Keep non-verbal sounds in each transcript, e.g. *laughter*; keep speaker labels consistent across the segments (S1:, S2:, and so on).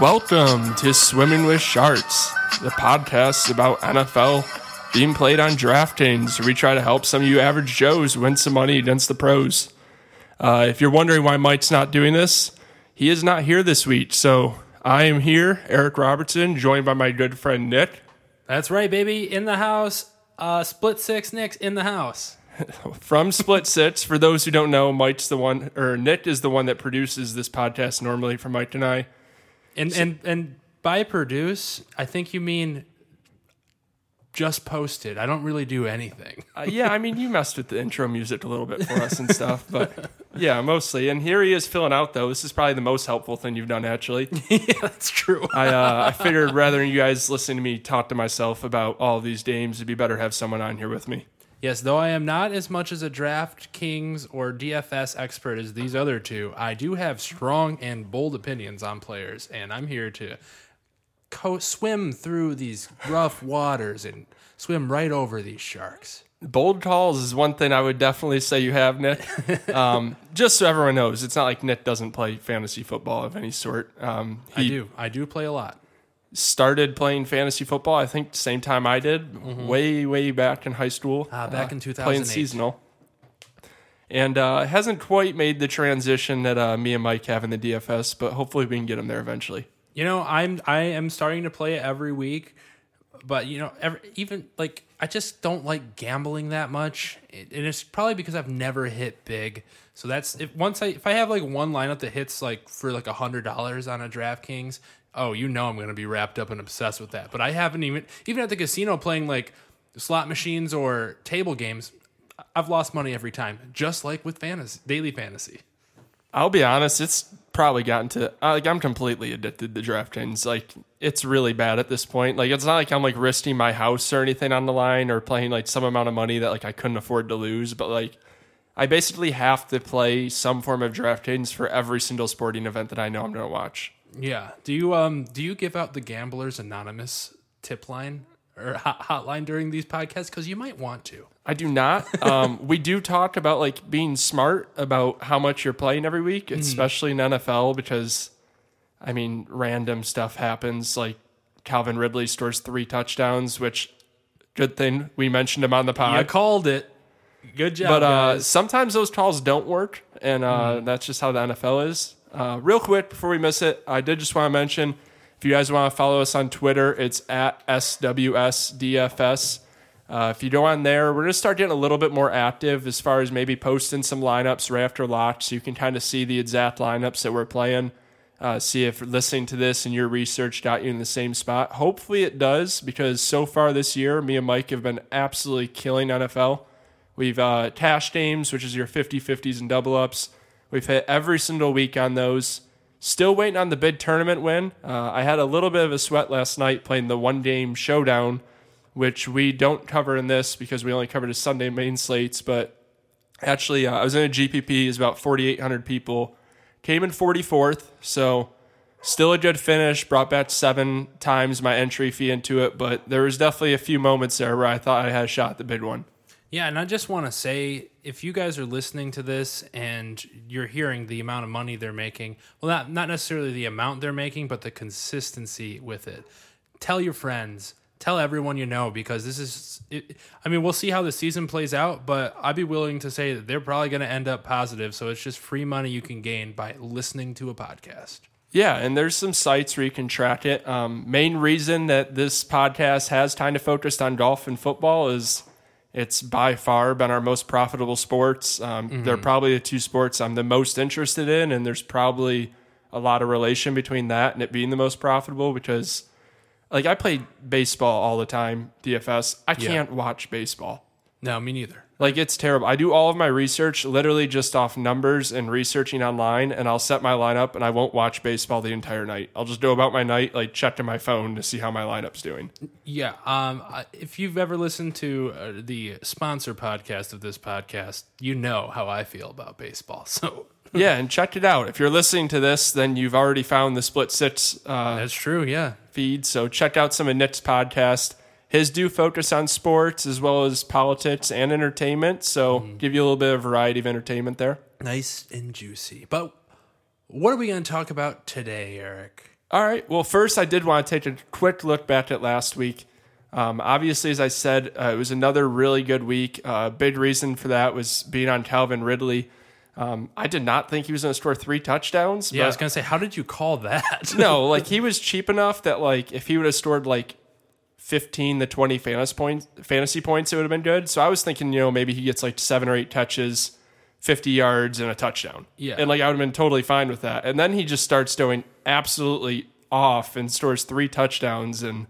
S1: Welcome to Swimming with Sharks, the podcast about NFL being played on DraftKings, where we try to help some of you average Joes win some money against the pros. Uh, if you're wondering why Mike's not doing this, he is not here this week. So I am here, Eric Robertson, joined by my good friend Nick.
S2: That's right, baby. In the house. Uh, split six Nick's in the house. *laughs*
S1: from Split Six. For those who don't know, Mike's the one, or Nick is the one that produces this podcast normally for Mike and I.
S2: And and and by produce, I think you mean just posted. I don't really do anything.
S1: Uh, yeah, I mean, you messed with the intro music a little bit for us and stuff, *laughs* but yeah, mostly. And here he is filling out, though. This is probably the most helpful thing you've done, actually. *laughs*
S2: yeah, that's true. *laughs*
S1: I uh, I figured rather than you guys listening to me talk to myself about all these games, it'd be better to have someone on here with me.
S2: Yes, though I am not as much as a DraftKings or DFS expert as these other two, I do have strong and bold opinions on players, and I'm here to co- swim through these rough waters and swim right over these sharks.
S1: Bold calls is one thing I would definitely say you have, Nick. *laughs* Um, just so everyone knows, it's not like Nick doesn't play fantasy football of any sort. Um,
S2: I do. I do play a lot.
S1: Started playing fantasy football. I think same time I did, way way back in high school.
S2: Uh, back in
S1: two
S2: thousand playing
S1: seasonal, and uh, hasn't quite made the transition that uh, me and Mike have in the DFS, but hopefully we can get him there eventually.
S2: You know, I'm I am starting to play it every week, but you know, every, even like I just don't like gambling that much, and it's probably because I've never hit big. So that's if once I if I have like one lineup that hits like for like a hundred dollars on a DraftKings, oh, you know I'm gonna be wrapped up and obsessed with that. But I haven't even even at the casino playing like slot machines or table games. I've lost money every time, just like with fantasy, daily fantasy.
S1: I'll be honest, it's probably gotten to like I'm completely addicted to DraftKings. Like it's really bad at this point. Like it's not like I'm like risking my house or anything on the line or playing like some amount of money that like I couldn't afford to lose, but like I basically have to play some form of DraftKings for every single sporting event that I know I'm going to watch.
S2: Yeah. Do you um do you give out the Gamblers Anonymous tip line or hot, hotline during these podcasts? Because you might want to.
S1: I do not. Um, *laughs* we do talk about like being smart about how much you're playing every week, especially in NFL, because I mean, random stuff happens. Like Calvin Ridley scores three touchdowns, which good thing we mentioned him on the pod.
S2: I called it. Good job,
S1: but uh, sometimes those calls don't work, and uh, that's just how the NFL is. Uh, real quick before we miss it, I did just want to mention if you guys want to follow us on Twitter, it's at SWSDFS. Uh, if you go on there, we're going to start getting a little bit more active as far as maybe posting some lineups right after lock so you can kind of see the exact lineups that we're playing. Uh, see if listening to this and your research got you in the same spot. Hopefully it does because so far this year, me and Mike have been absolutely killing NFL. We've uh, cash games, which is your 50 50s and double ups. We've hit every single week on those. Still waiting on the big tournament win. Uh, I had a little bit of a sweat last night playing the one game showdown, which we don't cover in this because we only covered the Sunday main slates. But actually, uh, I was in a GPP, is about 4,800 people. Came in 44th, so still a good finish. Brought back seven times my entry fee into it, but there was definitely a few moments there where I thought I had a shot at the big one.
S2: Yeah, and I just want to say if you guys are listening to this and you're hearing the amount of money they're making, well, not, not necessarily the amount they're making, but the consistency with it. Tell your friends, tell everyone you know, because this is, it, I mean, we'll see how the season plays out, but I'd be willing to say that they're probably going to end up positive. So it's just free money you can gain by listening to a podcast.
S1: Yeah, and there's some sites where you can track it. Um, main reason that this podcast has kind of focused on golf and football is it's by far been our most profitable sports. Um, They're probably the two sports I'm the most interested in, and there's probably a lot of relation between that and it being the most profitable because, like, I play baseball all the time, DFS. I can't watch baseball.
S2: No, me neither.
S1: Like it's terrible. I do all of my research literally just off numbers and researching online, and I'll set my lineup, and I won't watch baseball the entire night. I'll just go about my night like checking my phone to see how my lineup's doing.
S2: Yeah. Um, if you've ever listened to uh, the sponsor podcast of this podcast, you know how I feel about baseball. *laughs* So
S1: yeah, and check it out. If you're listening to this, then you've already found the Split Six uh,
S2: that's true. Yeah.
S1: feed. So check out some of Nick's podcast. His do focus on sports as well as politics and entertainment. So give you a little bit of variety of entertainment there.
S2: Nice and juicy. But what are we going to talk about today, Eric?
S1: All right. Well, first, I did want to take a quick look back at last week. Um, obviously, as I said, uh, it was another really good week. A uh, big reason for that was being on Calvin Ridley. Um, I did not think he was going to score three touchdowns.
S2: Yeah, I was going to say, how did you call that?
S1: no, like *laughs* he was cheap enough that like if he would have scored like 15 to 20 fantasy points, fantasy points, it would have been good. So I was thinking, you know, maybe he gets like seven or eight touches, 50 yards, and a touchdown.
S2: Yeah.
S1: And like I would have been totally fine with that. And then he just starts doing absolutely off and scores three touchdowns. And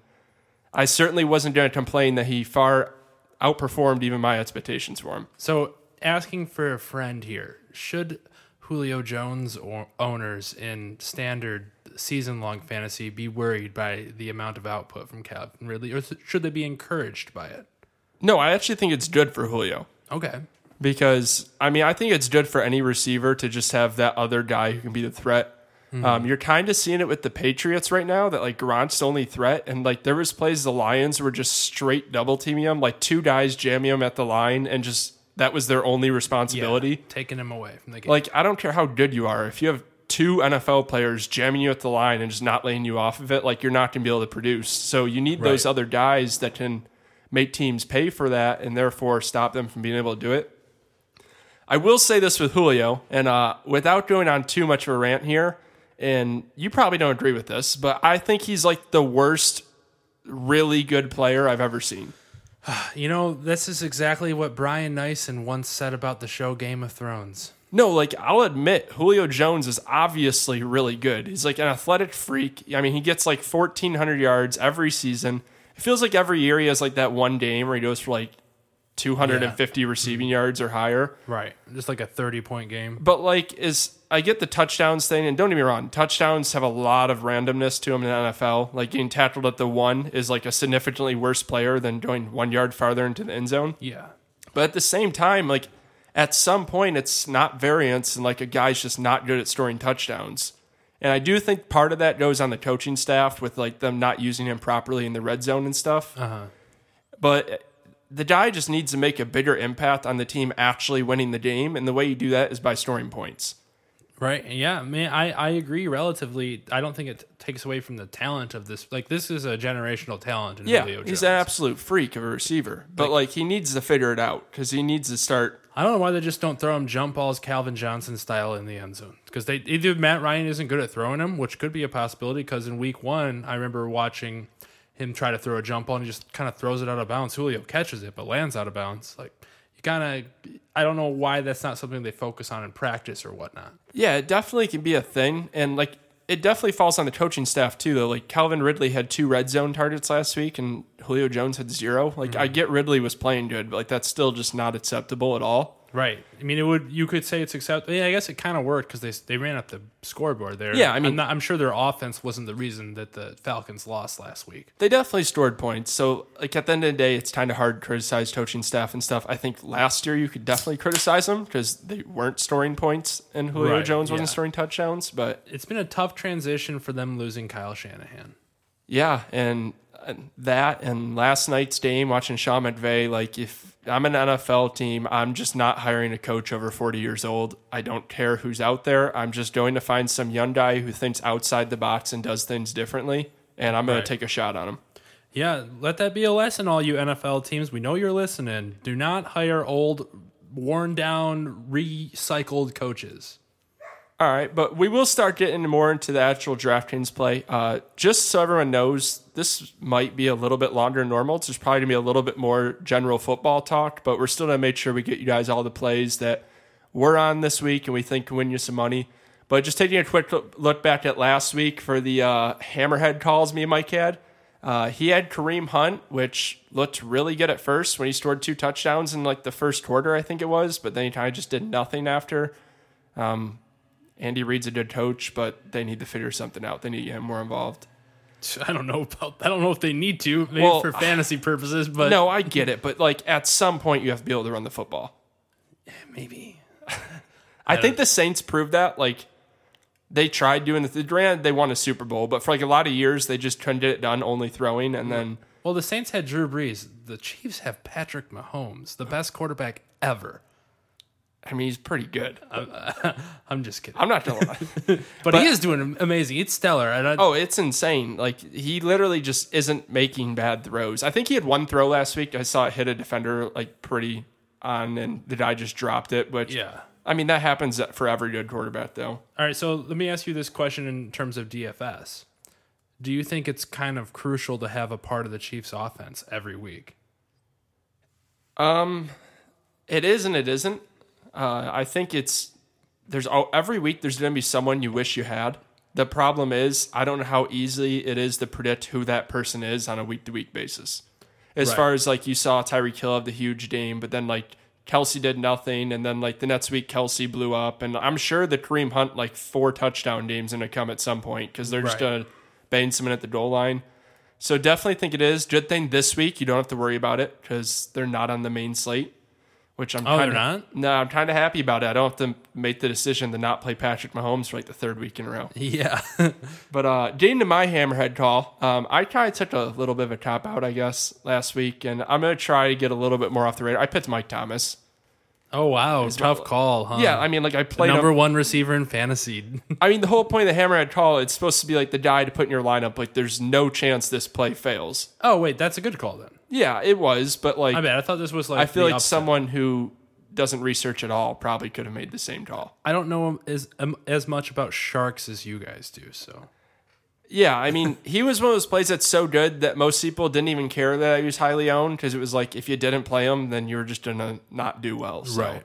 S1: I certainly wasn't going to complain that he far outperformed even my expectations for him.
S2: So asking for a friend here, should Julio Jones or owners in standard season long fantasy be worried by the amount of output from Calvin Ridley, or should they be encouraged by it?
S1: No, I actually think it's good for Julio.
S2: Okay.
S1: Because, I mean, I think it's good for any receiver to just have that other guy who can be the threat. Mm-hmm. Um, you're kind of seeing it with the Patriots right now that like Gronk's the only threat, and like there was plays the Lions were just straight double teaming him, like two guys jamming him at the line, and just that was their only responsibility. Yeah,
S2: taking him away from the game.
S1: Like I don't care how good you are, if you have two NFL players jamming you at the line and just not laying you off of it, like you're not going to be able to produce. So you need right. those other guys that can make teams pay for that and therefore stop them from being able to do it. I will say this with Julio, and uh, without going on too much of a rant here, and you probably don't agree with this, but I think he's like the worst really good player I've ever seen. *sighs*
S2: You know, this is exactly what Brian Nyson once said about the show Game of Thrones.
S1: No, like I'll admit, Julio Jones is obviously really good. He's like an athletic freak. I mean, he gets like 1,400 yards every season. It feels like every year he has like that one game where he goes for like 250 yeah. receiving yards or higher.
S2: Right. Just like a 30 point game.
S1: But like is I get the touchdowns thing and don't get me wrong, touchdowns have a lot of randomness to them in the NFL. Like getting tackled at the 1 is like a significantly worse player than going 1 yard farther into the end zone.
S2: Yeah.
S1: But at the same time, like at some point it's not variance and like a guy's just not good at storing touchdowns. And I do think part of that goes on the coaching staff with like them not using him properly in the red zone and stuff.
S2: Uh-huh.
S1: But the guy just needs to make a bigger impact on the team actually winning the game, and the way you do that is by storing points.
S2: Right. Yeah. I mean, I, I agree relatively. I don't think it takes away from the talent of this. Like, this is a generational talent in
S1: yeah. He's an absolute freak of a receiver. But, like, like he needs to figure it out because he needs to start.
S2: I don't know why they just don't throw him jump balls Calvin Johnson style in the end zone. Because they either Matt Ryan isn't good at throwing them, which could be a possibility. Because in week one, I remember watching him try to throw a jump ball and he just kind of throws it out of bounds. Julio catches it, but lands out of bounds. Like, you kind of I don't know why that's not something they focus on in practice or whatnot.
S1: Yeah, it definitely can be a thing, and like it definitely falls on the coaching staff too. Though, like Calvin Ridley had two red zone targets last week, and Julio Jones had zero. Like mm-hmm. I get Ridley was playing good, but like that's still just not acceptable at all.
S2: Right. I mean, it would. You could say it's acceptable. Yeah, I guess it kind of worked because they they ran up the scoreboard there.
S1: Yeah, I mean,
S2: I'm, not, I'm, sure their offense wasn't the reason that the Falcons lost last week.
S1: They definitely scored points. So, like at the end of the day, it's kind of hard to criticize coaching staff and stuff. I think last year you could definitely criticize them because they weren't scoring points and Julio right, Jones wasn't yeah. scoring touchdowns. But
S2: it's been a tough transition for them losing Kyle Shanahan.
S1: Yeah, and that and last night's game, watching Sean McVay, like if I'm an NFL team, I'm just not hiring a coach over 40 years old. I don't care who's out there. I'm just going to find some young guy who thinks outside the box and does things differently, and I'm going right. to take a shot on him.
S2: Yeah, let that be a lesson, all you NFL teams. We know you're listening. Do not hire old, worn down, recycled coaches.
S1: All right, but we will start getting more into the actual DraftKings play. Uh, just so everyone knows, this might be a little bit longer than normal. There's probably gonna be a little bit more general football talk, but we're still gonna make sure we get you guys all the plays that we're on this week and we think can win you some money. But just taking a quick look back at last week for the uh, hammerhead calls me and Mike had. Uh, he had Kareem Hunt, which looked really good at first when he scored two touchdowns in like the first quarter, I think it was, but then he kind of just did nothing after. Um, Andy Reid's a good coach, but they need to figure something out. They need to get him more involved.
S2: I don't know about. I don't know if they need to, maybe well, for fantasy purposes. But
S1: no, I get it. But like at some point, you have to be able to run the football.
S2: Maybe.
S1: I, *laughs* I think the Saints proved that. Like they tried doing the Durant, they won a Super Bowl, but for like a lot of years, they just couldn't get it done, only throwing, and then.
S2: Well, the Saints had Drew Brees. The Chiefs have Patrick Mahomes, the best quarterback ever.
S1: I mean, he's pretty good. *laughs*
S2: I'm just kidding.
S1: I'm not gonna lie.
S2: but, *laughs*
S1: but-
S2: he is doing amazing. It's stellar. And I,
S1: Oh, it's insane. Like he literally just isn't making bad throws. I think he had one throw last week. I saw it hit a defender like pretty on, and the guy just dropped it. Which
S2: yeah.
S1: I mean, that happens for every good quarterback, though.
S2: All right, so let me ask you this question in terms of DFS. Do you think it's kind of crucial to have a part of the Chiefs offense every week?
S1: Um, it is and it isn't. Uh, I think it's there's every week there's going to be someone you wish you had. The problem is I don't know how easy it is to predict who that person is on a week to week basis. As
S2: Right.
S1: far as like you saw Tyreek Hill have the huge game, but then like Kelce did nothing, and then like the next week Kelce blew up, and I'm sure the Kareem Hunt like four touchdown games going to come at some point because they're just
S2: Right.
S1: going to bang someone at the goal line. So definitely think it is. Good thing this week you don't have to worry about it because they're not on the main slate, which I'm.
S2: Oh,
S1: kinda,
S2: not?
S1: No, I'm kind of happy about it. I don't have to make the decision to not play Patrick Mahomes for like the third week in a row. *laughs*
S2: Yeah.
S1: But uh, getting to my hammerhead call, um, I kind of took a little bit of a cop out, I guess, last week, and I'm gonna try to get a little bit more off the radar. I picked Mike Thomas.
S2: oh wow, tough call, huh?
S1: Yeah, I mean, like I played him-
S2: number one receiver in fantasy. *laughs*
S1: I mean, the whole point of the hammerhead call, it's supposed to be like the guy to put in your lineup. Like, there's no chance this play fails.
S2: oh wait, that's a good call then.
S1: Yeah, it was, but like
S2: I bet I thought this was like.
S1: I feel
S2: the
S1: like someone who doesn't research at all probably could have made the same call.
S2: I don't know as um, as much about sharks as you guys do. So
S1: Yeah, I mean, he was one of those plays that's so good that most people didn't even care that he was highly owned because it was like if you didn't play him, then you were just gonna not do well. So.
S2: Right.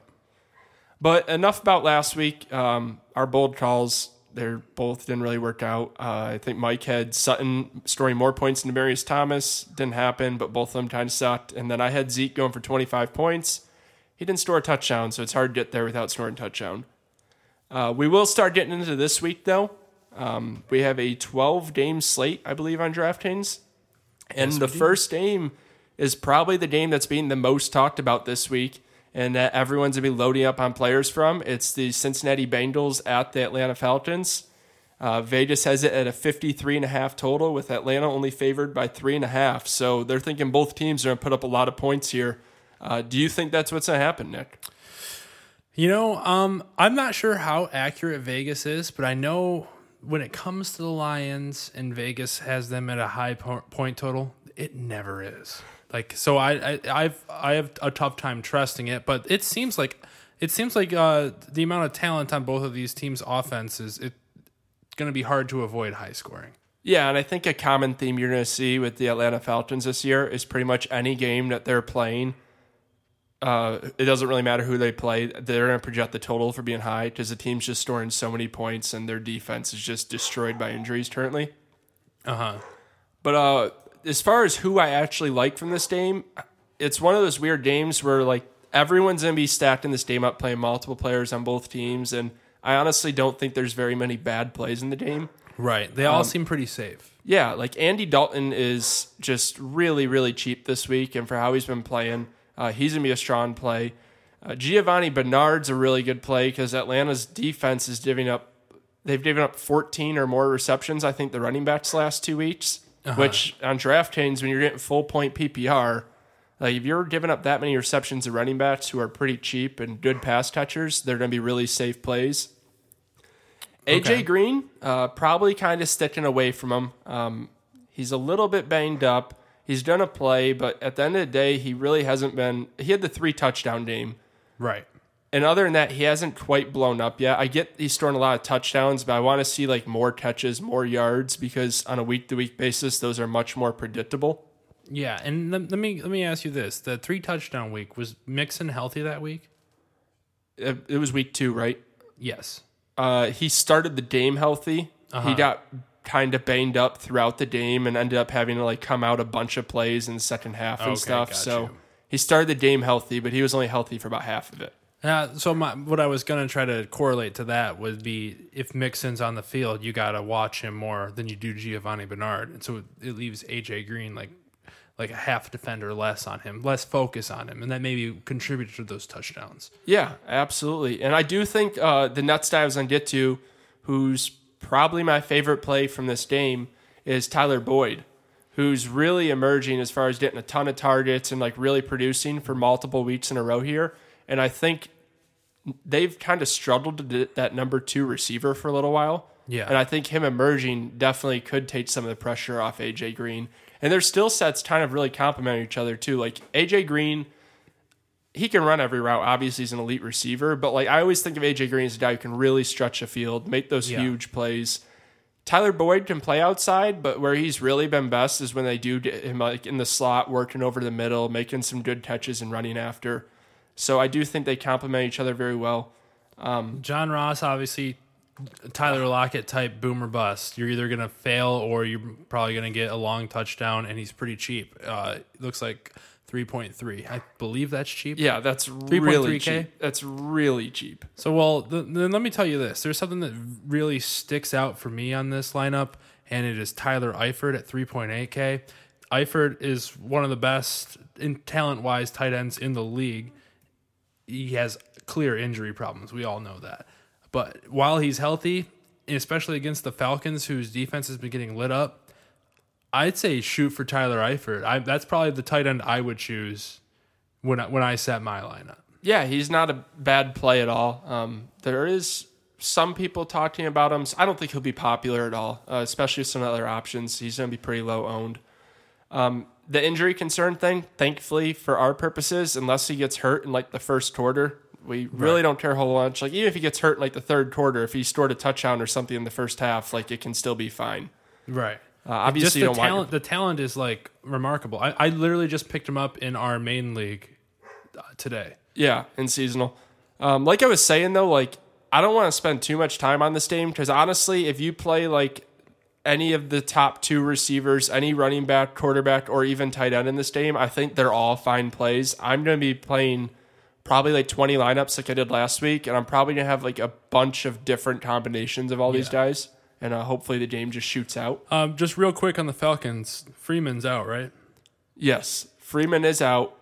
S1: But enough about last week. Um, our bold calls, they're both didn't really work out. Uh, I think Mike had Sutton scoring more points than Demaryius Thomas. Didn't happen, but both of them kind of sucked. And then I had Zeke going for 25 points. He didn't score a touchdown, so it's hard to get there without scoring a touchdown. Uh, we will start getting into this week, though. Um, we have a 12 game slate, I believe, on DraftKings. And the first game is probably the game that's being the most talked about this week and that everyone's going to be loading up on players from. It's the Cincinnati Bengals at the Atlanta Falcons. Uh, Vegas has it at a 53 and a half total with Atlanta only favored by three and a half. So they're thinking both teams are going to put up a lot of points here. Uh, do you think that's what's going to happen, Nick?
S2: you know, um, I'm not sure how accurate Vegas is, but I know when it comes to the Lions and Vegas has them at a high po- point total, it never is. Like so, I, I I've I have a tough time trusting it, but it seems like it seems like uh, the amount of talent on both of these teams' offenses it's going to be hard to avoid high scoring.
S1: Yeah, and I think a common theme you're going to see with the Atlanta Falcons this year is pretty much any game that they're playing. Uh, it doesn't really matter who they play. They're going to project the total for being high because the team's just scoring so many points and their defense is just destroyed by injuries currently.
S2: Uh huh.
S1: But uh, as far as who I actually like from this game, it's one of those weird games where like everyone's to be stacked in this game up playing multiple players on both teams, and I honestly don't think there's very many bad plays in the game.
S2: Right. They all seem pretty safe.
S1: Yeah, like Andy Dalton is just really, really cheap this week, and for how he's been playing, uh, he's gonna be a strong play. Uh, Giovani Bernard's a really good play because Atlanta's defense is giving up. They've given up 14 or more receptions. I think the running backs last two weeks, which on DraftKings when you're getting full point PPR, like if you're giving up that many receptions to running backs who are pretty cheap and good pass catchers, they're gonna be really safe plays. AJ
S2: Okay.
S1: Green, uh, probably kind of sticking away from him. Um, he's a little bit banged up. He's done a play, but at the end of the day, he really hasn't been. He had the three touchdown game.
S2: Right.
S1: And other than that, he hasn't quite blown up yet. I get he's throwing a lot of touchdowns, but I want to see like more catches, more yards, because on a week to week basis, those are much more predictable.
S2: Yeah, and let, let me let me ask you this: the three touchdown week was Mixon healthy that week?
S1: It, it was week two, right?
S2: Yes.
S1: Uh, he started the game healthy.
S2: Uh-huh.
S1: He got kind of banged up throughout the game and ended up having to like come out a bunch of plays in the second half and
S2: Okay,
S1: stuff. So
S2: you.
S1: he started the game healthy, but he was only healthy for about half of it.
S2: Uh, so my, what I was gonna try to correlate to that would be if Mixon's on the field, you gotta watch him more than you do Giovani Bernard, and so it, leaves AJ Green like like a half defender less on him, less focus on him, and that maybe contributed to those touchdowns.
S1: Yeah, absolutely. And I do think uh, the nuts that I was to get to, who's probably my favorite play from this game, is Tyler Boyd, who's really emerging as far as getting a ton of targets and like really producing for multiple weeks in a row here. And I think they've kind of struggled to that number two receiver for a little while.
S2: Yeah.
S1: And I think him emerging definitely could take some of the pressure off AJ Green. And their skill sets kind of really complement each other too. Like AJ Green, he can run every route. Obviously, he's an elite receiver, but like I always think of AJ Green as a guy who can really stretch a field, make those
S2: Yeah.
S1: huge plays. Tyler Boyd can play outside, but where he's really been best is when they do him like in the slot, working over the middle, making some good catches and running after. So I do think they complement each other very well.
S2: John Ross, obviously, Tyler Lockett type boomer bust. You're either going to fail or you're probably going to get a long touchdown, and he's pretty cheap. Uh, looks like 3.3. I believe that's cheap.
S1: Yeah, that's really
S2: 3.3K?
S1: cheap. That's really cheap.
S2: So, well, th- then let me tell you this. There's something that really sticks out for me on this lineup, and it is Tyler Eifert at 3.8K. Eifert is one of the best in talent wise tight ends in the league. He has clear injury problems. We all know that. But while he's healthy, especially against the Falcons, whose defense has been getting lit up, I'd say shoot for Tyler Eifert. I, that's probably the tight end I would choose when I, when I set my lineup.
S1: Yeah, he's not a bad play at all. Um, there is some people talking about him. So I don't think he'll be popular at all, uh, especially with some other options. He's going to be pretty low owned. Um, the injury concern thing, thankfully for our purposes, unless he gets hurt in like the first quarter, we really
S2: Right.
S1: don't care a whole bunch. Like even if he gets hurt in like the third quarter, if he scored a touchdown or something in the first half, like it can still be fine.
S2: Right.
S1: Uh, obviously,
S2: the
S1: don't want
S2: talent. The talent is like remarkable. I, I literally just picked him up in our main league uh, today.
S1: Yeah, and seasonal. Um, like I was saying though, like I don't want to spend too much time on this game because honestly, if you play like any of the top two receivers, any running back, quarterback, or even tight end in this game, I think they're all fine plays. I'm going to be playing probably like 20 lineups like I did last week, and I'm probably going to have like a bunch of different combinations of all these guys, and uh, hopefully the game just shoots out.
S2: Um, just real quick on the Falcons. Freeman's out, right?
S1: Yes, Freeman is out.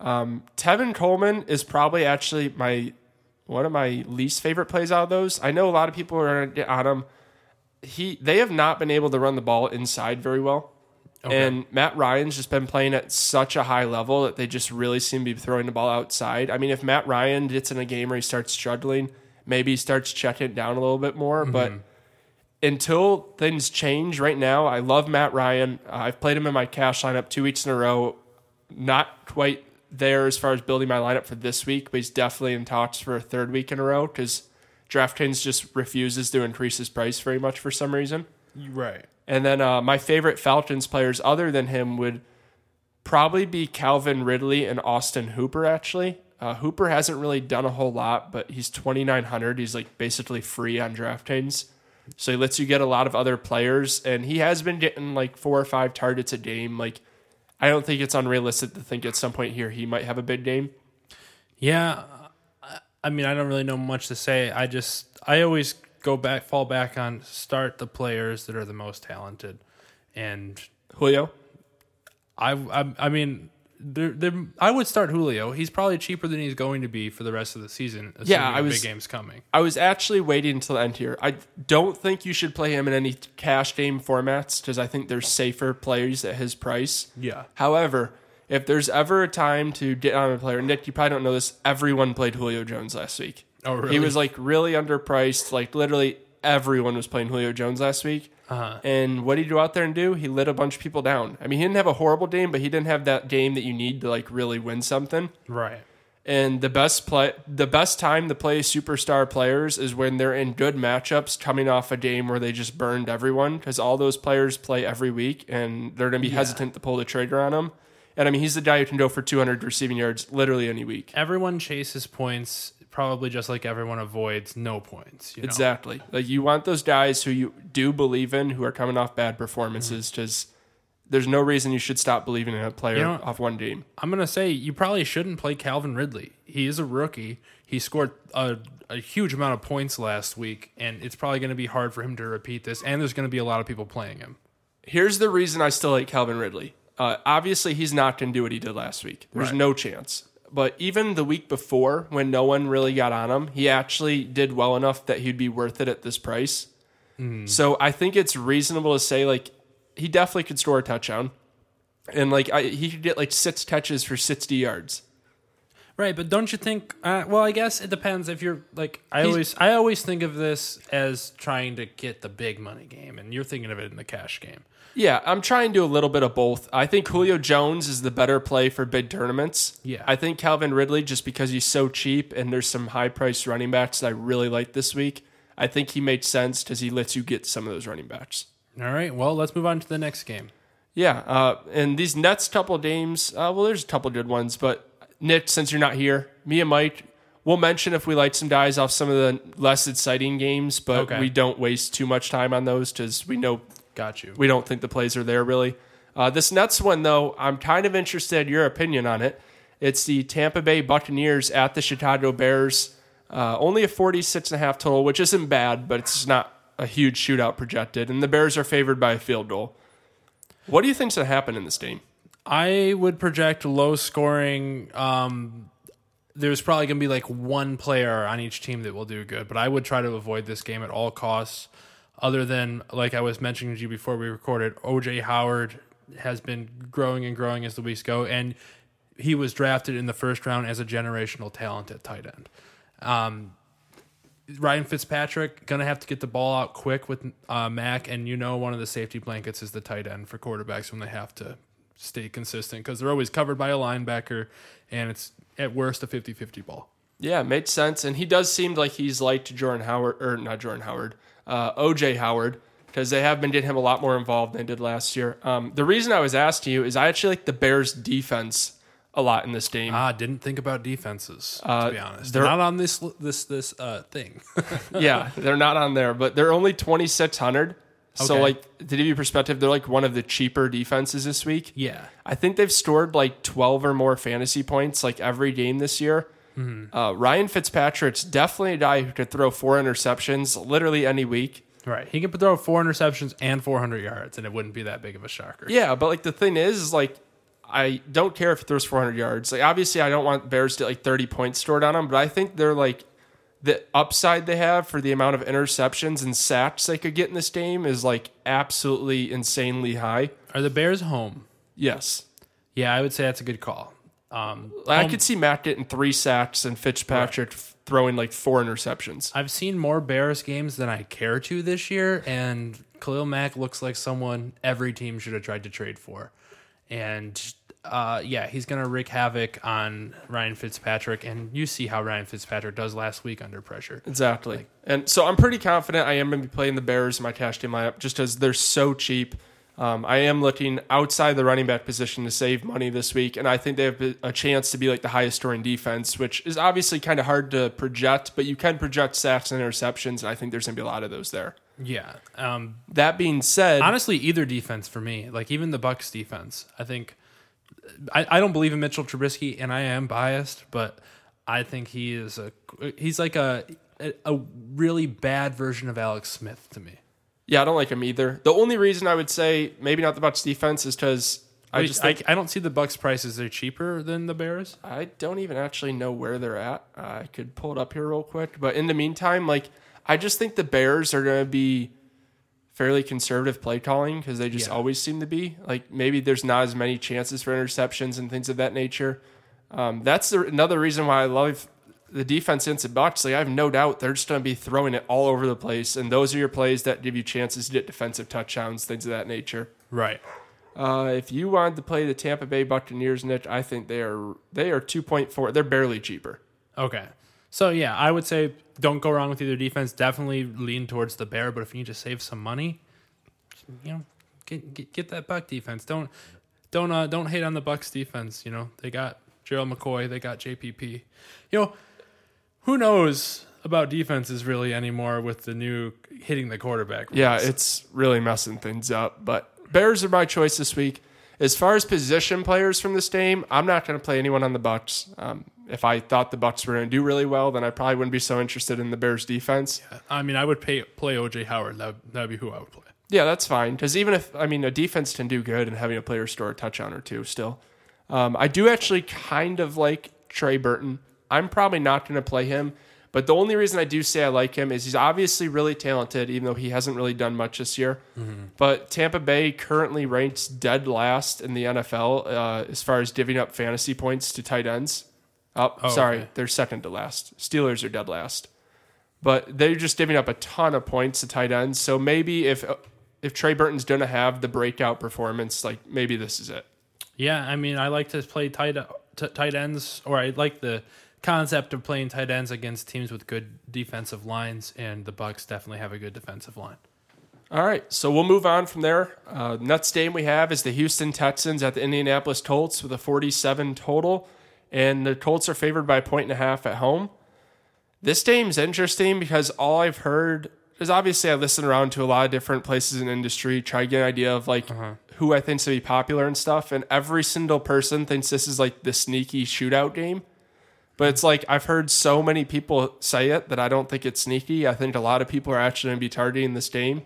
S1: Um, Tevin Coleman is probably actually my one of my least favorite plays out of those. I know a lot of people are on him. He they have not been able to run the ball inside very well.
S2: Okay.
S1: And Matt Ryan's just been playing at such a high level that they just really seem to be throwing the ball outside. I mean, if Matt Ryan gets in a game where he starts struggling, maybe he starts checking it down a little bit more. But until things change right now, I love Matt Ryan. Uh, I've played him in my cash lineup two weeks in a row. Not quite there as far as building my lineup for this week, but he's definitely in talks for a third week in a row because DraftKings just refuses to increase his price very much for some reason.
S2: Right.
S1: And then uh, my favorite Falcons players other than him would probably be Calvin Ridley and Austin Hooper, actually. Uh, Hooper hasn't really done a whole lot, but he's 2,900. He's like basically free on DraftKings. So he lets you get a lot of other players, and he has been getting like four or five targets a game. Like, I don't think it's unrealistic to think at some point here he might have a big game.
S2: Yeah. I- mean, I don't really know much to say. I just, I always go back, fall back on start the players that are the most talented. And
S1: Julio?
S2: I, I, I mean, there, I would start Julio. He's probably cheaper than he's going to be for the rest of the season. Assuming
S1: Yeah, I was-
S2: big game's coming.
S1: I was actually waiting until the end here. I don't think you should play him in any cash game formats because I think there's safer players at his price.
S2: Yeah.
S1: However, if there's ever a time to get on a player, Nick, you probably don't know this. Everyone played Julio Jones last week.
S2: Oh, really?
S1: He was like really underpriced. Like literally everyone was playing Julio Jones last week.
S2: Uh-huh.
S1: And what did he go out there and do? He lit a bunch of people down. I mean, he didn't have a horrible game, but he didn't have that game that you need to like really win something.
S2: Right.
S1: And the best play, the best time to play superstar players is when they're in good matchups, coming off a game where they just burned everyone, because all those players play every week, and they're going to be hesitant to pull the trigger on them. And I mean, he's the guy who can go for 200 receiving yards literally any week.
S2: Everyone chases points, probably just like everyone avoids no points. You know?
S1: Exactly. Like you want those guys who you do believe in, who are coming off bad performances, mm-hmm. because there's no reason you should stop believing in a player
S2: You know-
S1: off one game.
S2: I'm gonna say you probably shouldn't play Calvin Ridley. He is a rookie. He scored a, a huge amount of points last week, and it's probably going to be hard for him to repeat this. And there's going to be a lot of people playing him.
S1: Here's the reason I still like Calvin Ridley. Uh, obviously, he's not going to do what he did last week. There's
S2: Right.
S1: no chance. But even the week before, when no one really got on him, he actually did well enough that he'd be worth it at this price. So I think it's reasonable to say like he definitely could score a touchdown, and like I, he could get like six catches for sixty yards.
S2: Right, but don't you think? Uh, well, I guess it depends. If you're like, I
S1: He's-
S2: always, I always think of this as trying to get the big money game, and you're thinking of it in the cash game.
S1: Yeah, I'm trying to do a little bit of both. I think Julio Jones is the better play for big tournaments.
S2: Yeah.
S1: I think Calvin Ridley, just because he's so cheap and there's some high priced running backs that I really like this week, I think he makes sense because he lets you get some of those running backs.
S2: All right, well, let's move on to the next game.
S1: Yeah, uh, and these next couple games, uh, well, there's a couple good ones, but Nick, since you're not here, me and Mike, we'll mention if we like some guys off some of the less exciting games, but
S2: Okay.
S1: we don't waste too much time on those because we know
S2: Got you.
S1: we don't think the plays are there really. Uh, this Nets one, though, I'm kind of interested in your opinion on it. It's the Tampa Bay Buccaneers at the Chicago Bears. Uh, only a 46 and a half total, which isn't bad, but it's not a huge shootout projected. And the Bears are favored by a field goal. What do you think's going to happen in this game?
S2: I would project low scoring. Um, there's probably going to be like one player on each team that will do good, but I would try to avoid this game at all costs. Other than, like I was mentioning to you before we recorded, OJ Howard has been growing and growing as the weeks go, and he was drafted in the first round as a generational talent at tight end. Um, Ryan Fitzpatrick gonna have to get the ball out quick with uh, Mack, and you know one of the safety blankets is the tight end for quarterbacks when they have to stay consistent because they're always covered by a linebacker, and it's at worst a 50-50 ball.
S1: Yeah, it made sense. And he does seem like he's like Jordan Howard, or not Jordan Howard, uh, OJ Howard, because they have been getting him a lot more involved than they did last year. Um, the reason I was asking you is I actually like the Bears' defense a lot in this game.
S2: Ah, didn't think about defenses
S1: Uh,
S2: to be honest.
S1: they're-
S2: not on this this this uh, thing. *laughs*
S1: yeah, they're not on there, but they're only 2,600. So,
S2: Okay.
S1: like, to give you perspective, they're like one of the cheaper defenses this week.
S2: yeah,
S1: I think they've scored like 12 or more fantasy points like every game this year. Uh, Ryan Fitzpatrick's definitely a guy who could throw four interceptions literally any week.
S2: right. He could throw four interceptions and 400 yards, and it wouldn't be that big of a shocker.
S1: Yeah, but like the thing is, is like I don't care if he throws 400 yards. Like obviously, I don't want Bears to get like 30 points stored on them, but I think they're like the upside they have for the amount of interceptions and sacks they could get in this game is like absolutely insanely high.
S2: Are the Bears home?
S1: Yes.
S2: Yeah, I would say that's a good call. Um,
S1: I
S2: home-
S1: could see Mack getting three sacks and Fitzpatrick f- throwing like four interceptions.
S2: I've seen more Bears games than I care to this year, and Khalil Mack looks like someone every team should have tried to trade for. And uh, yeah, he's going to wreak havoc on Ryan Fitzpatrick, and you see how Ryan Fitzpatrick does last week under pressure.
S1: Exactly. and so I'm pretty confident I am going to be playing the Bears in my cash game lineup just because they're so cheap. Um, I am looking outside the running back position to save money this week, and I think they have a chance to be like the highest scoring defense, which is obviously kind of hard to project, but you can project sacks and interceptions, and I think there's going to be a lot of those there.
S2: Yeah. Um,
S1: That being said,
S2: honestly, either defense for me, like even the Bucs defense, I think I, I don't believe in Mitchell Trubisky, and I am biased, but I think he is a he's like a a, really bad version of Alex Smith to me.
S1: yeah, I don't like him either. The only reason I would say maybe not the Bucs defense is because I just think
S2: I, I don't see the Bucs prices. They're cheaper than the Bears.
S1: I don't even actually know where they're at. I could pull it up here real quick. But in the meantime, like I just think the Bears are going to be fairly conservative play calling because they just
S2: Yeah.
S1: always seem to be. Like maybe there's not as many chances for interceptions and things of that nature. Um, that's the, another reason why I love the defense Bucs. Like I have no doubt they're just going to be throwing it all over the place, and those are your plays that give you chances to get defensive touchdowns, things of that nature.
S2: Right.
S1: Uh, if you wanted to play the Tampa Bay Buccaneers, Nick, I think they are they are two point four. They're barely cheaper.
S2: Okay. So yeah, I would say don't go wrong with either defense. Definitely lean towards the Bear, but if you need to save some money, you know, get get, get that Buc defense. Don't don't uh, don't hate on the Bucs defense. You know, they got Gerald McCoy, they got JPP. You know, who knows about defenses really anymore with the new hitting the quarterback.
S1: Yeah, it's really messing things up. But Bears are my choice this week. As far as position players from this game, I'm not going to play anyone on the Bucs. Um, if I thought the Bucs were going to do really well, then I probably wouldn't be so interested in the Bears defense.
S2: Yeah, I mean, I would pay, play OJ Howard. That would be who I would play.
S1: Yeah, that's fine. Because even if I mean a defense can do good and having a player score a touchdown or two still. Um, I do actually kind of like Trey Burton. I'm probably not going to play him, but the only reason I do say I like him is he's obviously really talented, even though he hasn't really done much this year. But Tampa Bay currently ranks dead last in the NFL uh, as far as divvying up fantasy points to tight ends. Oh,
S2: Oh,
S1: sorry,
S2: okay.
S1: they're second to last. Steelers are dead last, but they're just giving up a ton of points to tight ends. So maybe if if Trey Burton's going to have the breakout performance, like maybe this is it.
S2: Yeah, I mean, I like to play tight t- tight ends, or I like the concept of playing tight ends against teams with good defensive lines, and the Bucs definitely have a good defensive line.
S1: All right, so we'll move on from there. Uh, next game we have is the Houston Texans at the Indianapolis Colts with a 47 total, and the Colts are favored by a point and a half at home. This game's interesting because all I've heard is obviously I listen around to a lot of different places in industry, try to get an idea of like who I think's to be popular and stuff, and every single person thinks this is like the sneaky shootout game. But it's like I've heard so many people say it that I don't think it's sneaky. I think a lot of people are actually going to be targeting this game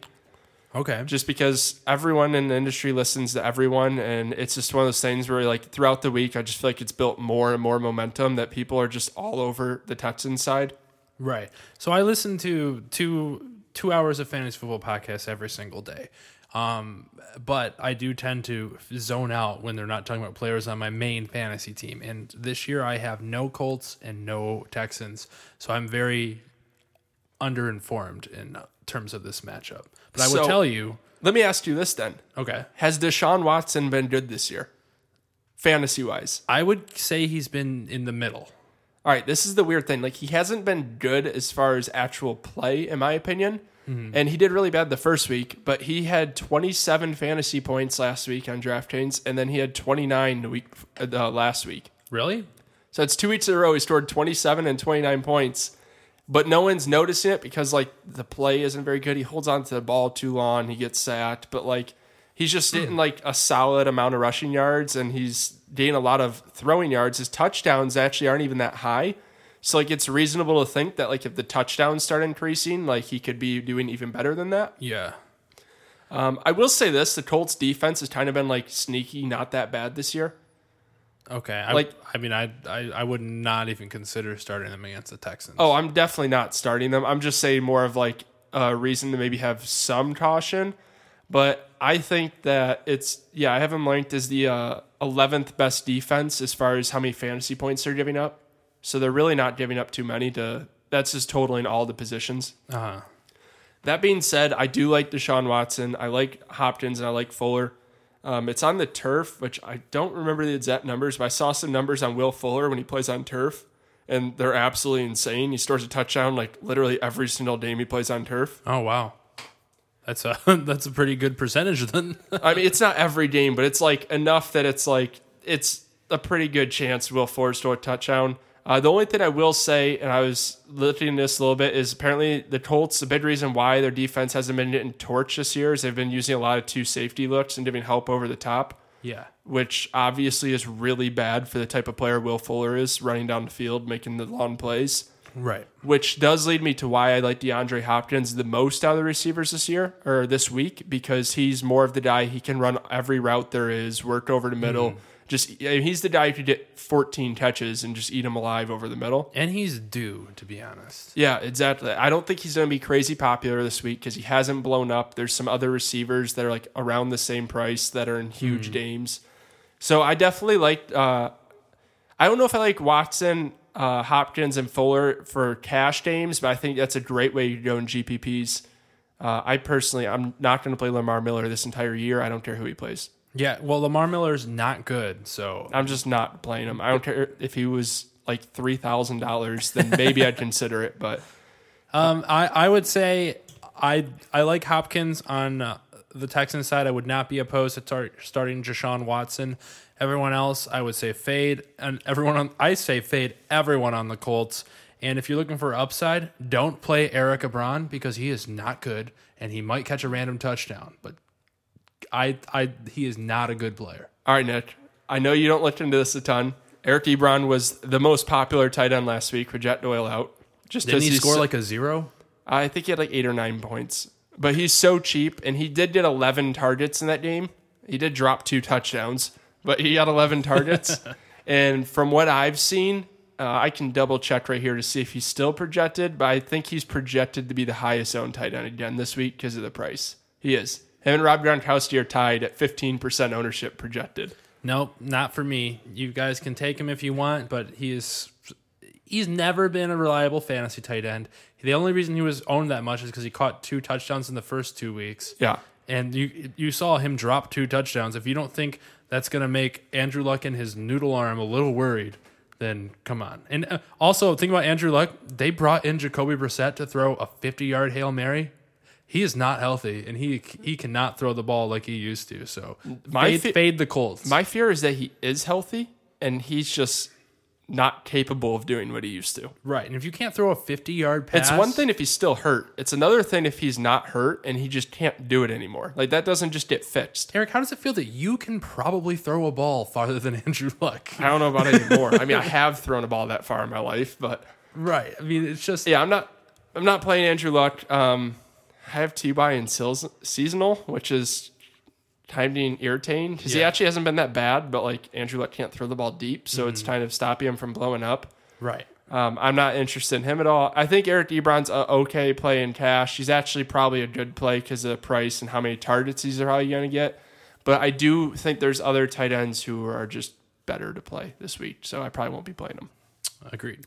S2: Okay.
S1: just because everyone in the industry listens to everyone and it's just one of those things where like throughout the week I just feel like it's built more and more momentum that people are just all over the Texans side.
S2: Right. So I listen to two two hours of fantasy football podcasts every single day. Um, but I do tend to zone out when they're not talking about players on my main fantasy team. And this year I have no Colts and no Texans, so I'm very underinformed in terms of this matchup. But I
S1: So-
S2: tell you,
S1: Let me ask you this then.
S2: okay,
S1: Has Deshaun Watson been good this year? Fantasy wise.
S2: I would say he's been in the middle.
S1: All right, this is the weird thing. Like he hasn't been good as far as actual play, in my opinion. And he did really bad the first week, but he had 27 fantasy points last week on DraftKings, and then he had 29 the week uh, last week.
S2: Really?
S1: So it's two weeks in a row. He scored 27 and 29 points, but no one's noticing it because like the play isn't very good. He holds on to the ball too long. He gets sacked, but like he's just getting like a solid amount of rushing yards and he's getting a lot of throwing yards. His touchdowns actually aren't even that high. So like it's reasonable to think that like if the touchdowns start increasing, like he could be doing even better than that.
S2: Yeah.
S1: Um, I will say this: the Colts defense has kind of been like sneaky, not that bad this year.
S2: Okay. I,
S1: Like-
S2: I mean, I, I I would not even consider starting them against the Texans.
S1: Oh, I'm definitely not starting them. I'm just saying more of like a reason to maybe have some caution. But I think that it's yeah, I have them ranked as the uh, 11th best defense as far as how many fantasy points they're giving up. So they're really not giving up too many to. That's just totaling all the positions.
S2: Uh-huh.
S1: That being said, I do like Deshaun Watson. I like Hopkins and I like Fuller. Um, it's on the turf, which I don't remember the exact numbers, but I saw some numbers on Will Fuller when he plays on turf, and they're absolutely insane. He scores a touchdown like literally every single game he plays on turf.
S2: Oh wow, that's a *laughs* that's a pretty good percentage then. *laughs*
S1: I mean, it's not every game, but it's like enough that it's like it's a pretty good chance Will Fuller score a touchdown. Uh, the only thing I will say, and I was at this a little bit, is apparently the Colts. The big reason why their defense hasn't been getting torched this year is they've been using a lot of two safety looks and giving help over the top,
S2: yeah,
S1: which obviously is really bad for the type of player Will Fuller is, running down the field, making the long plays.
S2: right.
S1: Which does lead me to why I like DeAndre Hopkins the most out of the receivers this year or this week because he's more of the guy he can run every route there is, work over the middle. Just I mean, he's the guy who could get 14 catches and just eat him alive over the middle.
S2: And he's due, to be honest.
S1: Yeah, exactly. I don't think he's going to be crazy popular this week because he hasn't blown up. There's some other receivers that are like around the same price that are in huge games. So I definitely like. Uh, I don't know if I like Watson, uh, Hopkins, and Fuller for cash games, but I think that's a great way to go in GPPs. Uh, I personally, I'm not going to play Lamar Miller this entire year. I don't care who he plays.
S2: Yeah, well, Lamar Miller's not good, so
S1: I'm just not playing him. I don't care if he was like three thousand dollars, then maybe I'd consider it. But *laughs*
S2: um, I I would say I I like Hopkins on uh, the Texans side. I would not be opposed to tar- starting Jashawn Watson. Everyone else, I would say fade, and everyone on I say fade everyone on the Colts. And if you're looking for upside, don't play Eric Ebron because he is not good, and he might catch a random touchdown. But I I he is not a good player.
S1: All right, Nick. I know you don't listen to this a ton. Eric Ebron was the most popular tight end last week with Jack Doyle out. Just
S2: Didn't he score
S1: so-
S2: like a zero?
S1: I think he had like eight or nine points, but he's so cheap, and he did get 11 targets in that game. He did drop two touchdowns, but he got 11 targets. *laughs* and from what I've seen, uh, I can double check right here to see if he's still projected, but I think he's projected to be the highest owned tight end again this week because of the price. He is. Him and Rob Gronkowski are tied at 15% ownership projected.
S2: Nope, not for me. You guys can take him if you want, but he is He's never been a reliable fantasy tight end. The only reason he was owned that much is because he caught two touchdowns in the first two weeks.
S1: Yeah.
S2: And you you saw him drop two touchdowns. If you don't think that's going to make Andrew Luck and his noodle arm a little worried, then come on. And uh, also think about Andrew Luck. They brought in Jacoby Brissett to throw a 50 yard hail mary. He is not healthy, and he he cannot throw the ball like he used to. So
S1: My
S2: fade,
S1: fe-
S2: fade the Colts.
S1: My fear is that he is healthy and he's just not capable of doing what he used to.
S2: right, and if you can't throw a 50 yard pass,
S1: It's one thing if he's still hurt. It's another thing if he's not hurt and he just can't do it anymore. Like that doesn't just get fixed.
S2: Eric, how does it feel that you can probably throw a ball farther than *laughs* Andrew Luck?
S1: I don't know about it anymore. I mean, I have thrown a ball that far in my life, but
S2: Right. I mean, it's just
S1: yeah, I'm not. I'm not playing Andrew Luck. Um, have T. Y. and Sills seasonal, which is time being irritating because he actually hasn't been that bad. But like Andrew Luck can't throw the ball deep, so it's kind of stopping him from blowing up.
S2: right.
S1: Um, I'm not interested in him at all. I think Eric Ebron's a okay play in cash. He's actually probably a good play because of the price and how many targets he's probably going to get. But I do think there's other tight ends who are just better to play this week, so I probably won't be playing them.
S2: Agreed.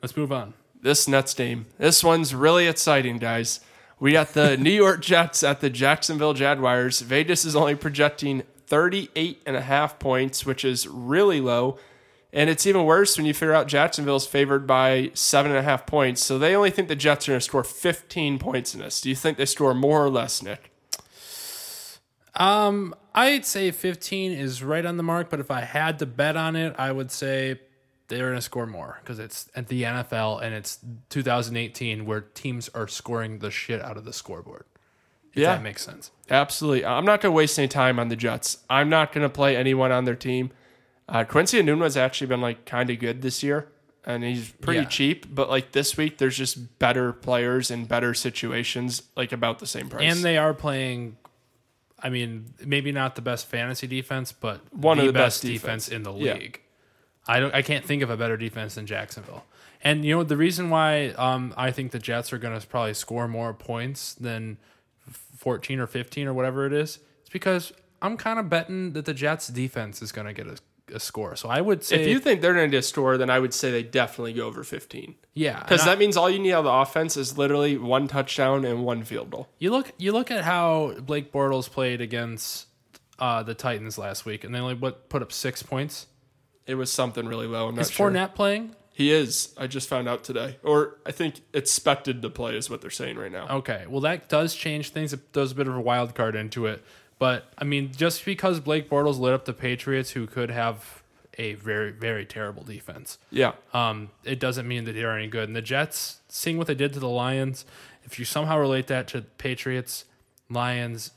S2: Let's move on.
S1: This Nets game, this one's really exciting, guys. We got the New York Jets at the Jacksonville Jaguars. Vegas is only projecting 38 and a half points, which is really low. And it's even worse when you figure out Jacksonville's favored by seven and a half points. So they only think the Jets are going to score 15 points in this. Do you think they score more or less, Nick?
S2: Um, I'd say 15 is right on the mark, but if I had to bet on it, I would say they're going to score more because it's at the NFL and it's 2018 where teams are scoring the shit out of the scoreboard. If
S1: Yeah.
S2: that makes sense.
S1: Absolutely. I'm not going to waste any time on the Jets. I'm not going to play anyone on their team. Uh, Quincy Enunwa's actually been like kind of good this year, and he's pretty
S2: Yeah.
S1: cheap. But like this week, there's just better players in better situations, like about the same price.
S2: And they are playing. I mean, maybe not the best fantasy defense, but
S1: One
S2: the,
S1: of the
S2: best,
S1: best
S2: defense.
S1: defense.
S2: in the
S1: Yeah.
S2: I don't. I can't think of a better defense than Jacksonville. And you know the reason why um, I think the Jets are going to probably score more points than fourteen or fifteen or whatever it is. It's because I'm kind of betting that the Jets defense is going to get a, a score. So I would say,
S1: if you think they're going to get a score, then I would say they definitely go over 15.
S2: yeah,
S1: Because
S2: and I-
S1: that means all you need of the offense is literally one touchdown and one field goal.
S2: You look you look at how Blake Bortles played against uh, the Titans last week, and they only what put up six points.
S1: It was something really low. I'm not
S2: Is
S1: sure.
S2: Fournette playing?
S1: He is. I just found out today, or I think expected to play is what they're saying right now.
S2: Okay, well that does change things. It does a bit of a wild card into it, but I mean, just because Blake Bortles lit up the Patriots, who could have a very very terrible defense,
S1: Yeah.
S2: um, it doesn't mean that they're any good. And the Jets, seeing what they did to the Lions, if you somehow relate that to Patriots, Lions,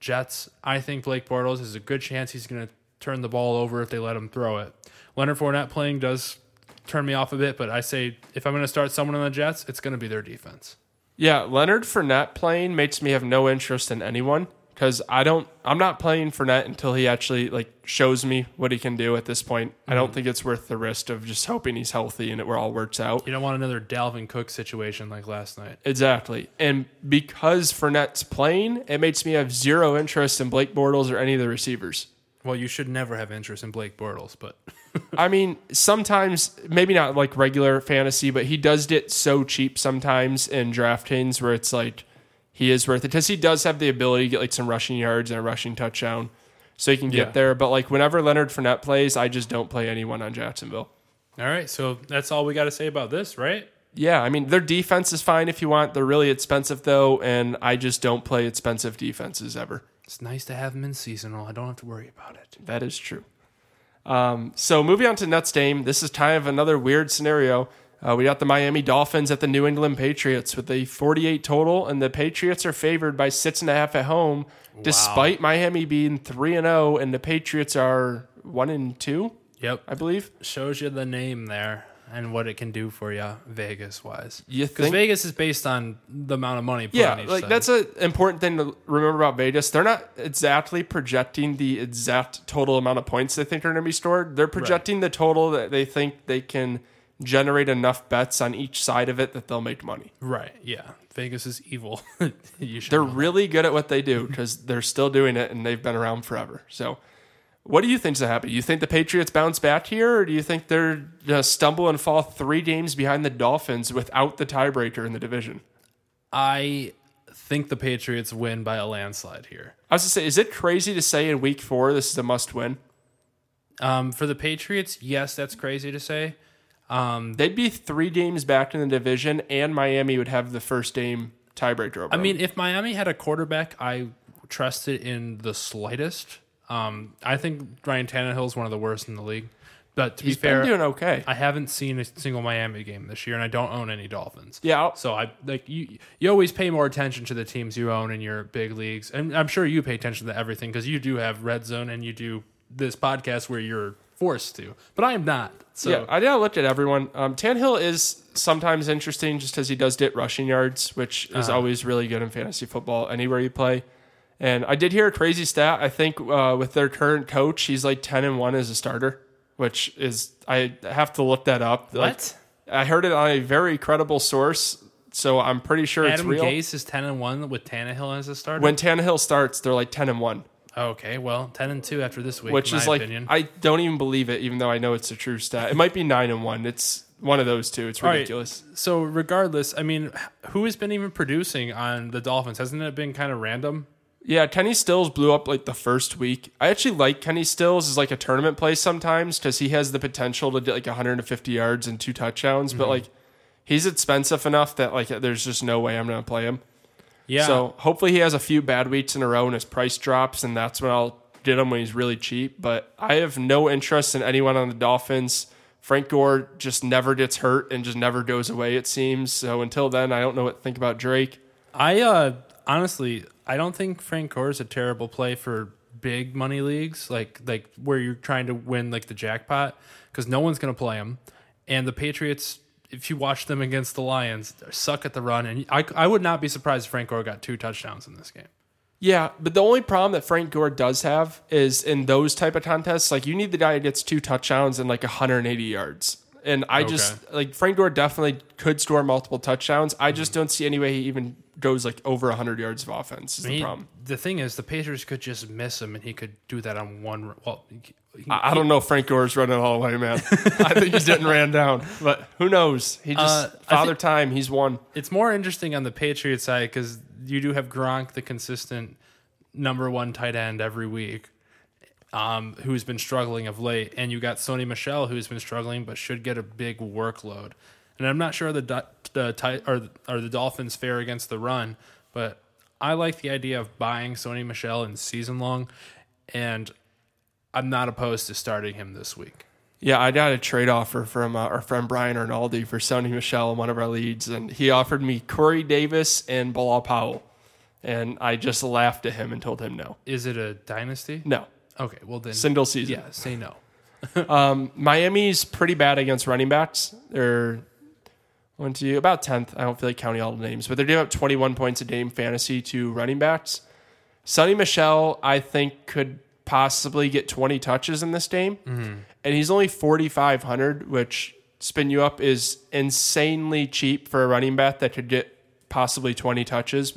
S2: Jets, I think Blake Bortles is a good chance he's going to turn the ball over if they let him throw it. Leonard Fournette playing does turn me off a bit, but I say if I'm going to start someone on the Jets, it's going to be their defense.
S1: Yeah, Leonard Fournette playing makes me have no interest in anyone because I don't. I'm not playing Fournette until he actually like shows me what he can do. At this point, I don't mm-hmm. think it's worth the risk of just hoping he's healthy and it all works out.
S2: You don't want another Dalvin Cook situation like last night.
S1: Exactly, and because Fournette's playing, it makes me have zero interest in Blake Bortles or any of the receivers.
S2: Well, you should never have interest in Blake Bortles, but *laughs*
S1: I mean, sometimes maybe not like regular fantasy, but he does get so cheap sometimes in DraftKings where it's like he is worth it because he does have the ability to get like some rushing yards and a rushing touchdown, so he can get
S2: Yeah.
S1: there. But like whenever Leonard Fournette plays, I just don't play anyone on Jacksonville.
S2: all right. So that's all we got to say about this, right?
S1: Yeah, I mean their defense is fine if you want. They're really expensive though, and I just don't play expensive defenses ever.
S2: It's nice to have him in seasonal. I don't have to worry about it.
S1: That is true. Um, so moving on to Nets game, this is kind of another weird scenario. Uh, we got the Miami Dolphins at the New England Patriots with a 48 total, and the Patriots are favored by six and a half at home, despite Miami being three and zero, and the Patriots are one and two,
S2: Yep.
S1: I believe.
S2: shows you the name there and what it can do for you Vegas wise.
S1: You
S2: Because
S1: think?
S2: Vegas is based on the amount of money put
S1: yeah,
S2: on each
S1: like
S2: side.
S1: that's an important thing to remember about Vegas. They're not exactly projecting the exact total amount of points they think are going to be stored. They're projecting the total that they think they can generate enough bets on each side of it that they'll make money.
S2: right. Yeah. Vegas is evil. *laughs*
S1: They're
S2: know.
S1: really good at what they do because they're still doing it and they've been around forever. So What do you think's going to happen? You think the Patriots bounce back here, or do you think they're going to stumble and fall three games behind the Dolphins without the tiebreaker in the division?
S2: I think the Patriots win by a landslide here.
S1: I was going to say, is it crazy to say in Week Four this is a must-win?
S2: Um, for the Patriots, yes, that's crazy to say. Um,
S1: They'd be three games back in the division, and Miami would have the first game tiebreaker over.
S2: I mean, if Miami had a quarterback I trusted in the slightest, um, I think Ryan Tannehill is one of the worst in the league. But to
S1: he's
S2: be fair,
S1: doing okay.
S2: I haven't seen a single Miami game this year, and I don't own any Dolphins.
S1: yeah, I'll-
S2: So I like you. You always pay more attention to the teams you own in your big leagues, and I'm sure you pay attention to everything because you do have Red Zone and you do this podcast where you're forced to. But I am not. So
S1: yeah. I did looked at everyone. Um, Tannehill is sometimes interesting just because he does get rushing yards, which is
S2: Uh-huh.
S1: always really good in fantasy football anywhere you play. And I did hear a crazy stat. I think uh, with their current coach, he's like ten and one as a starter, which is I have to look that up. Like,
S2: what?
S1: I heard it on a very credible source, so I'm pretty sure
S2: Adam
S1: it's real.
S2: Gase is ten and one with Tannehill as a starter.
S1: When Tannehill starts, they're like ten and one,
S2: okay, well, ten and two after this week,
S1: which is
S2: my
S1: like
S2: opinion.
S1: I don't even believe it, even though I know it's a true stat. It might be nine and one. It's one of those two. It's
S2: All right.
S1: ridiculous.
S2: so regardless, I mean, who has been even producing on the Dolphins? Hasn't it been kind of random?
S1: Yeah, Kenny Stills blew up like the first week. I actually like Kenny Stills as like a tournament play sometimes because he has the potential to get like 150 yards and two touchdowns,
S2: Mm-hmm.
S1: but like he's expensive enough that like there's just no way I'm gonna play him.
S2: Yeah.
S1: So hopefully he has a few bad weeks in a row and his price drops, and that's when I'll get him when he's really cheap. But I have no interest in anyone on the Dolphins. Frank Gore just never gets hurt and just never goes away. It seems so. Until then, I don't know what to think about Drake.
S2: I uh honestly I don't think Frank Gore is a terrible play for big money leagues like like where you're trying to win like the jackpot because no one's gonna play him and the Patriots if you watch them against the Lions suck at the run and I, I would not be surprised if Frank Gore got two touchdowns in this game.
S1: Yeah, but the only problem that Frank Gore does have is in those type of contests, like you need the guy who gets two touchdowns and like 180 yards. And I just like Frank Gore definitely could score multiple touchdowns. I just don't see any way he even goes like over 100 yards of offense. Is the problem.
S2: the thing is the Patriots could just miss him and he could do that on one well he-
S1: I, I don't know if Frank Gore's running all the way, man. *laughs* I think he's getting ran down, but who knows? He just
S2: Uh,
S1: father time. He's won.
S2: it's more interesting on the Patriots side because you do have Gronk, the consistent number one tight end every week, um, who's been struggling of late, and you got Sony Michel, who's been struggling but should get a big workload. And I'm not sure the the tight or or the Dolphins fare against the run, but I like the idea of buying Sony Michel in season long, and I'm not opposed to starting him this week.
S1: Yeah, I got a trade offer from uh, our friend Brian Arnaldi for Sony Michel in one of our leads, and he offered me Corey Davis and Bilal Powell, and I just laughed at him and told him no,
S2: Is it a dynasty?
S1: no,
S2: Okay, well then,
S1: single season.
S2: yeah, say no. *laughs*
S1: Um, Miami's pretty bad against running backs. They're one, two, about tenth. I don't feel like counting all the names, but they're giving up twenty one points a game fantasy to running backs. Sony Michel, I think, could possibly get twenty touches in this game, and he's only forty five hundred, which spin you up is insanely cheap for a running back that could get possibly twenty touches.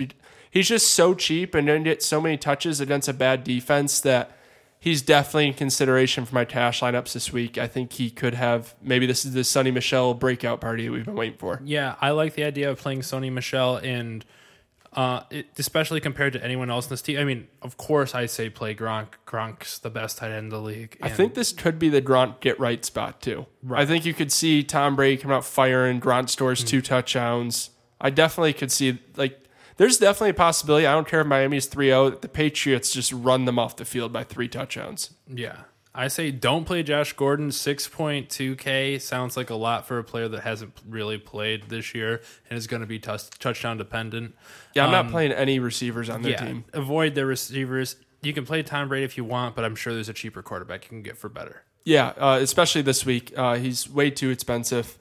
S1: He's just so cheap and then get so many touches against a bad defense that he's definitely in consideration for my cash lineups this week. I think he could have maybe this is the Sony Michel breakout party that we've been waiting for.
S2: Yeah, I like the idea of playing Sony Michel and uh, it, especially compared to anyone else in this team. I mean, of course, I say play Gronk. Gronk's the best tight end in the league.
S1: I think this could be the Gronk get right spot too. I think you could see Tom Brady come out firing. Grant scores two touchdowns. I definitely could see like there's definitely a possibility. I don't care if Miami's 3-0 the Patriots just run them off the field by three touchdowns.
S2: yeah. I say don't play Josh Gordon. Six point two K sounds like a lot for a player that hasn't really played this year and is going to be tus- touchdown dependent.
S1: Yeah, I'm not playing any receivers on their
S2: Yeah,
S1: team.
S2: avoid their receivers. You can play Tom Brady if you want, but I'm sure there's a cheaper quarterback you can get for better.
S1: Yeah, uh, especially this week. Uh, he's way too expensive,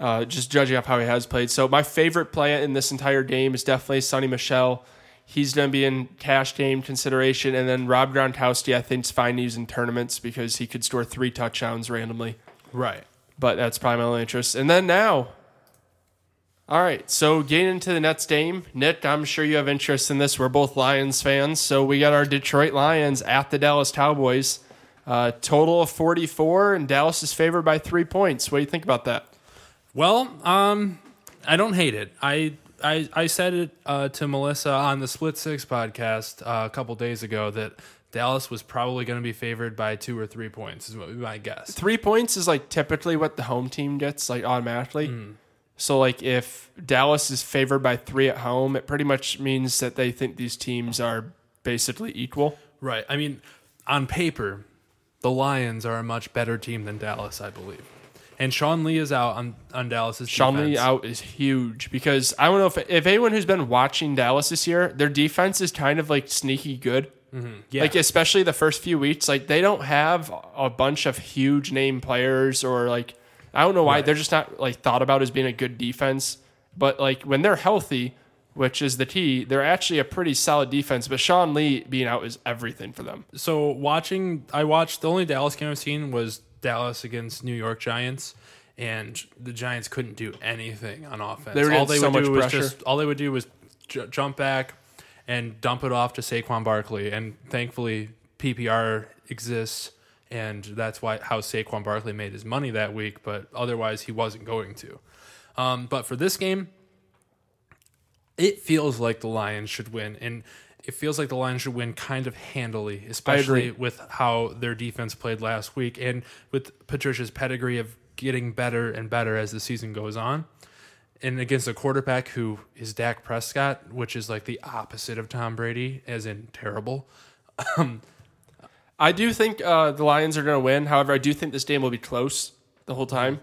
S1: uh, just judging off how he has played. So my favorite play in this entire game is definitely Sony Michel. He's going to be in cash game consideration. And then Rob Gronkowski, I think, is fine to use in tournaments because he could score three touchdowns randomly.
S2: Right.
S1: But that's probably my only interest. And then now, all right, so getting into the Nets game. Nick, I'm sure you have interest in this. We're both Lions fans. So we got our Detroit Lions at the Dallas Cowboys. Uh, total of 44, and Dallas is favored by three points. What do you think about that?
S2: Well, um, I don't hate it. I I, I said it uh, to Melissa on the Split Six podcast uh, a couple days ago that Dallas was probably going to be favored by two or three points, is what we might guess.
S1: Three points is like typically what the home team gets, like automatically. So, like, if Dallas is favored by three at home, it pretty much means that they think these teams are basically equal.
S2: Right. I mean, on paper, the Lions are a much better team than Dallas, I believe. And Sean Lee is out on, on Dallas's
S1: Sean Lee out is huge because I don't know if if anyone who's been watching Dallas this year, their defense is kind of like sneaky good. Mm-hmm.
S2: Yeah.
S1: Like especially the first few weeks, like they don't have a bunch of huge name players or like I don't know why
S2: Right.
S1: they're just not like thought about as being a good defense. But like when they're healthy, which is the key, they're actually a pretty solid defense. But Sean Lee being out is everything for them.
S2: so watching, I watched the only Dallas game I've seen was Dallas against New York Giants, and the Giants couldn't do anything on offense.
S1: They
S2: all they
S1: so
S2: would do was
S1: pressure.
S2: just all they would do was j- jump back and dump it off to Saquon Barkley, and thankfully PPR exists. And that's why how Saquon Barkley made his money that week, but otherwise he wasn't going to. Um, but for this game, it feels like the Lions should win, and it feels like the Lions should win kind of handily, especially with how their defense played last week, and with Patricia's pedigree of getting better and better as the season goes on. And against a quarterback who is Dak Prescott, which is like the opposite of Tom Brady, as in terrible.
S1: I do think uh, the Lions are going to win. However, I do think this game will be close the whole time,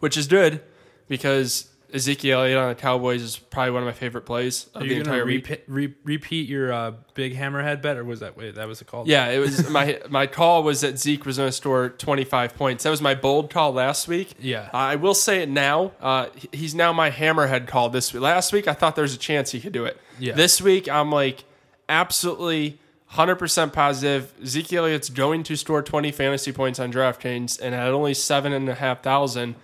S1: which is good because Ezekiel Elliott on the Cowboys is probably one of my favorite plays of
S2: Are
S1: the
S2: you gonna
S1: entire week.
S2: repeat, re- repeat your uh, big hammerhead bet, or was that wait that was it called?
S1: Yeah, it was my my call was that Zeke was going to score 25 points. That was my bold call last week.
S2: Yeah.
S1: I will say it now. Uh, he's now my hammerhead call this week. Last week I thought there was a chance he could do it.
S2: Yeah.
S1: This week I'm like absolutely 100% positive. Zeke Elliott's going to score 20 fantasy points on DraftKings, and at only seven and a half thousand,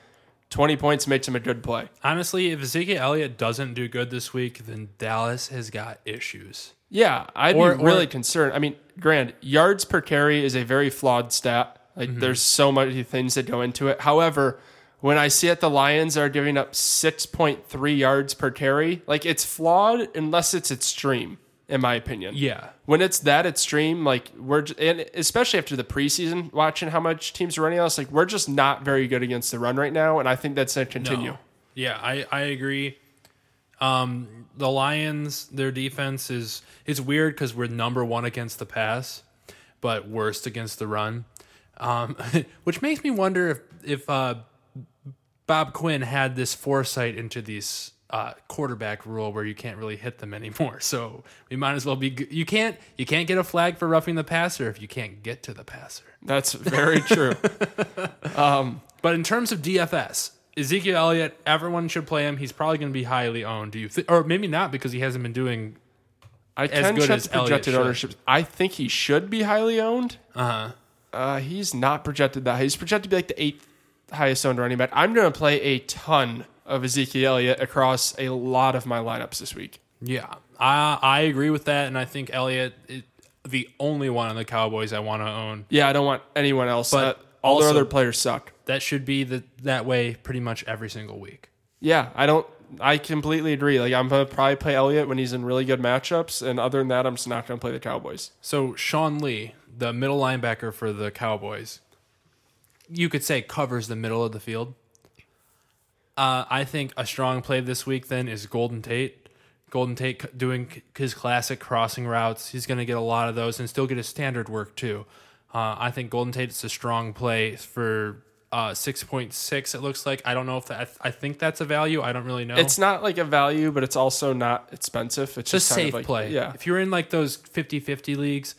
S1: 20 points makes him a good play.
S2: Honestly, if Ezekiel Elliott doesn't do good this week, then Dallas has got issues.
S1: Yeah, I'd
S2: Or-
S1: be really
S2: or-
S1: concerned. I mean, grand yards per carry is a very flawed stat. Like,
S2: Mm-hmm.
S1: there's so many things that go into it. However, when I see that the Lions are giving up 6.3 yards per carry, like it's flawed unless it's extreme, in my opinion.
S2: Yeah.
S1: When it's that extreme, like we're, j- and especially after the preseason, watching how much teams are running us, like we're just not very good against the run right now, and I think that's going to continue.
S2: No. Yeah, I, I agree. Um, the Lions, their defense is it's weird because we're number one against the pass, but worst against the run. Um, *laughs* which makes me wonder if if uh, Bob Quinn had this foresight into these uh, quarterback rule where you can't really hit them anymore. *laughs* So we might as well be. g- You can't you can't get a flag for roughing the passer if you can't get to the passer.
S1: That's very true. *laughs*
S2: But in terms of DFS, Ezekiel Elliott, everyone should play him. He's probably going to be highly owned. Do you think, or maybe not because he hasn't been doing?
S1: I
S2: As good as
S1: projected ownership. I think he should be highly owned.
S2: Uh huh.
S1: Uh, he's not projected that. He's projected to be like the eighth highest owned running back. I'm going to play a ton of Ezekiel Elliott across a lot of my lineups this week.
S2: Yeah, I I agree with that, and I think Elliott is the only one on the Cowboys I want to own.
S1: Yeah, I don't want anyone else.
S2: But
S1: Uh, all their other players suck.
S2: That should be the that way pretty much every single week.
S1: Yeah, I don't. I completely agree. Like I'm gonna probably play Elliott when he's in really good matchups, and other than that, I'm just not gonna play the Cowboys.
S2: So Sean Lee, the middle linebacker for the Cowboys, you could say covers the middle of the field. Uh, I think a strong play this week then is Golden Tate. Golden Tate doing his classic crossing routes. He's going to get a lot of those and still get his standard work too. Uh, I think Golden Tate is a strong play for uh, six point six. It looks like I don't know if that, I think that's a value. I don't really know.
S1: It's not like a value, but it's also not expensive. It's just kind of
S2: safe
S1: like-
S2: play.
S1: Yeah,
S2: If you're in like those 50-50 leagues,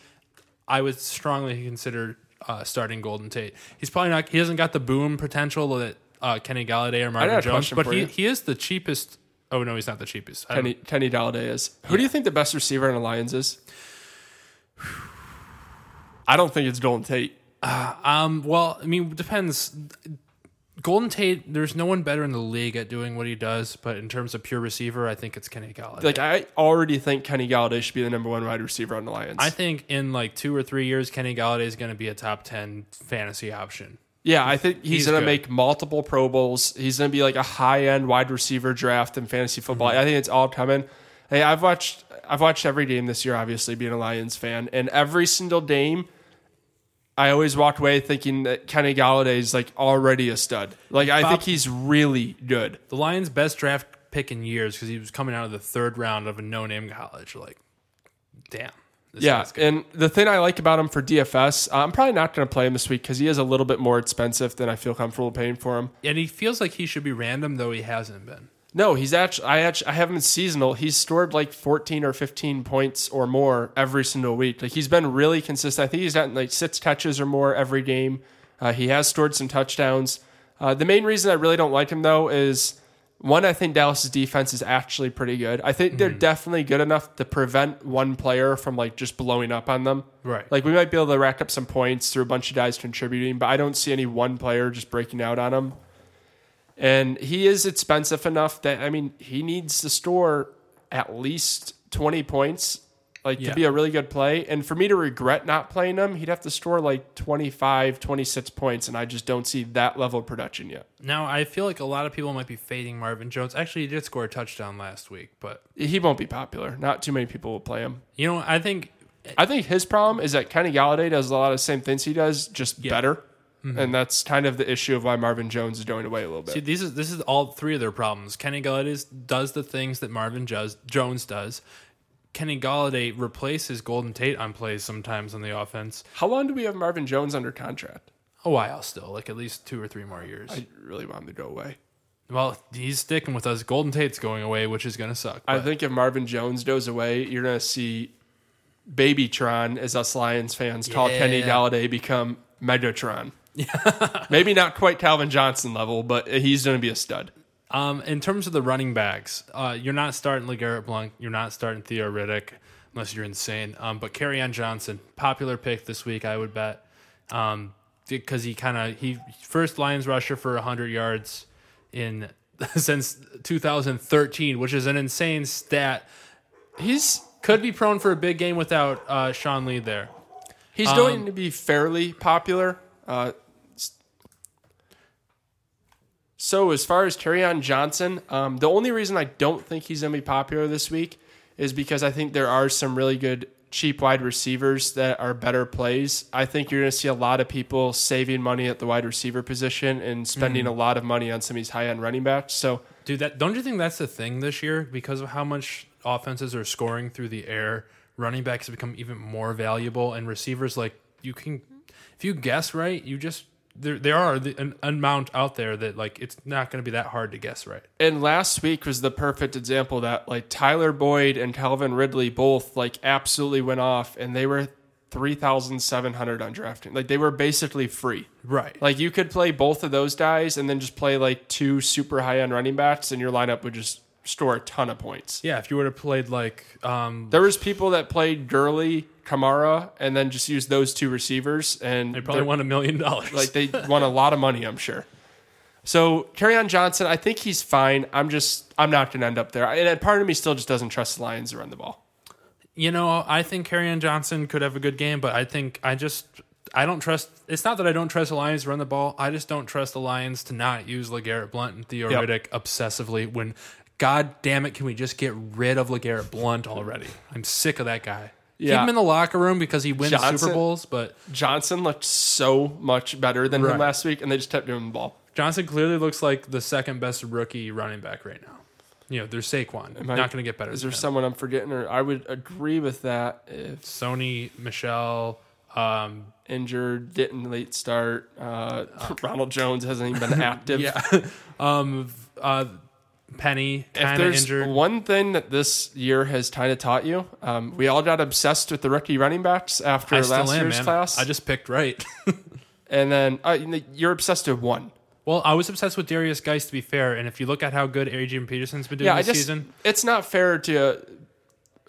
S2: I would strongly consider uh, starting Golden Tate. He's probably not. He hasn't got the boom potential that uh, Kenny Golladay or Marvin Jones, but he,
S1: you.
S2: he is the cheapest. Oh no, he's not the cheapest.
S1: Kenny Kenny Golladay is. Who do you think the best receiver in the Lions is? *sighs* I don't think it's Golden Tate.
S2: Um. Well, I mean, it depends. Golden Tate, there's no one better in the league at doing what he does, but in terms of pure receiver, I think it's Kenny Golladay.
S1: Like I already think Kenny Golladay should be the number one wide receiver on the Lions.
S2: I think in like two or three years, Kenny Golladay is going to be a top ten fantasy option.
S1: Yeah, I think he's,
S2: He's
S1: going to make multiple Pro Bowls. He's going to be like a high end wide receiver draft in fantasy football.
S2: Mm-hmm.
S1: I think it's all coming. Hey, I've watched I've watched every game this year. Obviously, being a Lions fan, and every single game. I always walked away thinking that Kenny Golladay is like already a stud. Like I
S2: Bob-
S1: think he's really good.
S2: The Lions' best draft pick in years because he was coming out of the third round of a no-name college. Like, damn. This
S1: Yeah, and the thing I like about him for DFS, uh, I'm probably not going to play him this week because he is a little bit more expensive than I feel comfortable paying for him.
S2: and he feels like he should be random, though he hasn't been.
S1: No, he's actually I actually I have him seasonal. He's scored like 14 or 15 points or more every single week. Like he's been really consistent. I think he's gotten like six catches or more every game. Uh, he has scored some touchdowns. Uh, the main reason I really don't like him though is one, I think Dallas's defense is actually pretty good. I think they're mm-hmm. definitely good enough to prevent one player from like just blowing up on them.
S2: Right.
S1: Like we might be able to rack up some points through a bunch of guys contributing, but I don't see any one player just breaking out on him. And he is expensive enough that I mean he needs to store at least 20 points like
S2: Yeah.
S1: to be a really good play. And for me to regret not playing him, he'd have to score like 25, 26 points and I just don't see that level of production yet.
S2: Now, I feel like a lot of people might be fading Marvin Jones. Actually, he did score a touchdown last week, but
S1: He won't be popular. Not too many people will play him.
S2: you know, I think
S1: I think his problem is that Kenny Golladay does a lot of the same things he does, just
S2: Yeah.
S1: better. Mm-hmm. And that's kind of the issue of why Marvin Jones is going away a little bit.
S2: See, these is this is all three of their problems. Kenny Golladay does the things that Marvin Jones does. Kenny Golladay replaces Golden Tate on plays sometimes on the offense.
S1: How long do we have Marvin Jones under contract?
S2: A while still, like at least two or three more years.
S1: I really want him to go away.
S2: well, he's sticking with us. Golden Tate's going away, which is going to suck.
S1: I think if Marvin Jones goes away, you're going to see Babytron, as us Lions fans call Kenny
S2: Yeah.
S1: Golladay, become Megatron. *laughs* Maybe not quite Calvin Johnson level, but he's going to be a stud.
S2: Um, in terms of the running backs, uh, you're not starting LeGarrette Blunt. You're not starting Theo Riddick unless you're insane. Um, but on Johnson, popular pick this week, I would bet, um, because he kind of he first Lions rusher for 100 yards in *laughs* since 2013, which is an insane stat.
S1: He's
S2: Could be prone for a big game without uh, Sean Lee there.
S1: he's
S2: Um,
S1: going to be fairly popular. Uh, so as far as on Johnson, um, the only reason I don't think he's going to be popular this week is because I think there are some really good cheap wide receivers that are better plays. I think you're going to see a lot of people saving money at the wide receiver position and spending a lot of money on some of these high end running backs. So
S2: Dude, that don't you think that's the thing this year because of how much offenses are scoring through the air? Running backs have become even more valuable, and receivers like you can, if you guess right, you just there there are the, an amount out there that like it's not going to be that hard to guess right.
S1: And last week was the perfect example that like Tyler Boyd and Calvin Ridley both like absolutely went off and they were 3,700 on drafting. Like they were basically free.
S2: Right.
S1: Like you could play both of those guys and then just play like two super high end running backs and your lineup would just store a ton of points.
S2: Yeah, if you would have played like um,
S1: There was people that played Gurley, Kamara, and then just use those two receivers and
S2: they probably won a million dollars.
S1: like they won a lot of money, I'm sure. So on Johnson, I think he's fine. I'm just I'm not going to end up there, and part of me still just doesn't trust the Lions to run the ball.
S2: You know, I think Kerryon Johnson could have a good game, but I think I just I don't trust. It's not that I don't trust the Lions to run the ball. I just don't trust the Lions to not use Legarrette Blunt and Theo
S1: Yep.
S2: Riddick obsessively. When, God damn it, can we just get rid of Legarrette Blunt already? I'm sick of that guy. Keep him in the locker room because he wins
S1: Johnson-
S2: Super Bowls, but
S1: Johnson looked so much better than
S2: Right.
S1: him last week, and they just kept giving him the ball.
S2: Johnson clearly looks like the second best rookie running back right now. You know, there's Saquon.
S1: I-
S2: not going to get better.
S1: Is there
S2: him.
S1: someone I'm forgetting? Or I would agree with that if
S2: Sony, Michel, um,
S1: injured, didn't late start. Uh, *laughs* Ronald Jones hasn't even been *laughs* active.
S2: yeah, *laughs* um, uh, Penny kind of
S1: there's
S2: injured.
S1: one thing that this year has kind of taught you, um, we all got obsessed with the rookie running backs after
S2: I
S1: last
S2: am,
S1: year's
S2: man.
S1: class.
S2: I just picked right. *laughs*
S1: and then uh, you you're obsessed with one.
S2: well, I was obsessed with Derrius Guice to be fair, and if you look at how good Adrian Peterson's been doing
S1: Yeah,
S2: this
S1: just
S2: season,
S1: it's not fair to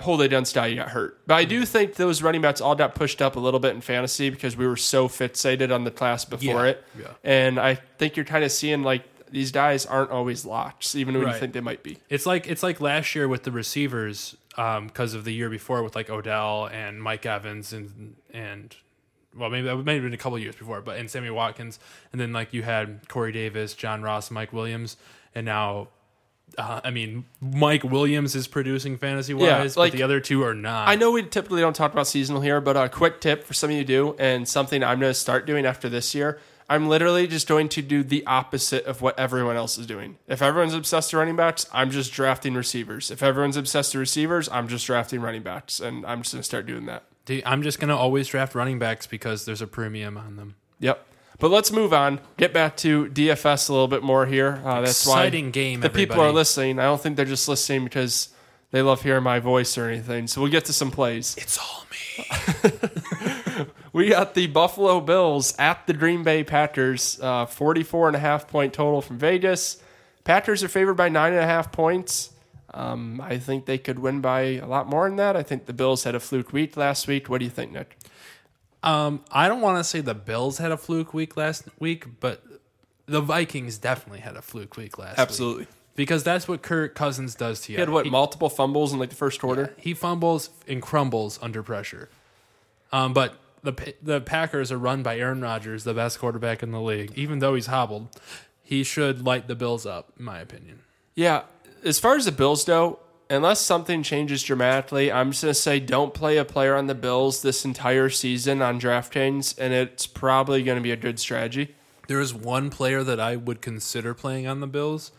S1: Jose Dunstall got hurt. But I do think those running backs all got pushed up a little bit in fantasy because we were so fixated on the class before
S2: Yeah,
S1: it.
S2: yeah.
S1: And I think you're kind of seeing like these guys aren't always locks, even when you think they might be.
S2: It's like it's like last year with the receivers because of the year before with like Odell and Mike Evans and and well maybe that may have been a couple years before, but and Sammy Watkins and then like you had Corey Davis, John Ross, Mike Williams, and now. Uh, I mean, Mike Williams is producing fantasy
S1: Yeah,
S2: wise,
S1: like-
S2: but the other two are not.
S1: I know we typically don't talk about seasonal here, but a quick tip for some of you do, and something I'm going to start doing after this year. I'm literally just going to do the opposite of what everyone else is doing. If everyone's obsessed to running backs, I'm just drafting receivers. If everyone's obsessed to receivers, I'm just drafting running backs, and I'm just going to start doing that.
S2: Dude, I'm just gonna always draft running backs because there's a premium on them.
S1: Yep. But let's move on. Get back to DFS a little bit more here. Uh, that's
S2: Exciting
S1: why
S2: game,
S1: the people are listening. I don't think they're just listening because they love hearing my voice or anything. So we'll get to some plays.
S2: It's all me. *laughs*
S1: We got the Buffalo Bills at the Green Bay Packers. Uh, 44 and a half point total from Vegas. Packers are favored by nine and a half points. Um, I think they could win by a lot more than that. I think the Bills had a fluke week last week. What do you think, Nick?
S2: Um, I don't want to say the Bills had a fluke week last week, but the Vikings definitely had a fluke week last week. Absolutely. Because that's what Kirk Cousins does to you.
S1: He had what, multiple fumbles in like the first quarter?
S2: He fumbles and crumbles under pressure. Um, but the the Packers are run by Aaron Rodgers, the best quarterback in the league. Even though he's hobbled, he should light the Bills up, in my opinion.
S1: Yeah. As far as the Bills go, unless something changes dramatically, I'm just going to say don't play a player on the Bills this entire season on DraftKings, and it's probably going to be a good strategy.
S2: There is one player that I would consider playing on the Bills,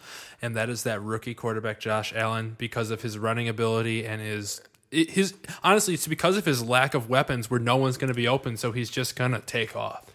S2: and that is that rookie quarterback Josh Allen because of his running ability and his his honestly it's because of his lack of weapons where no one's going to be open so he's just going to take off.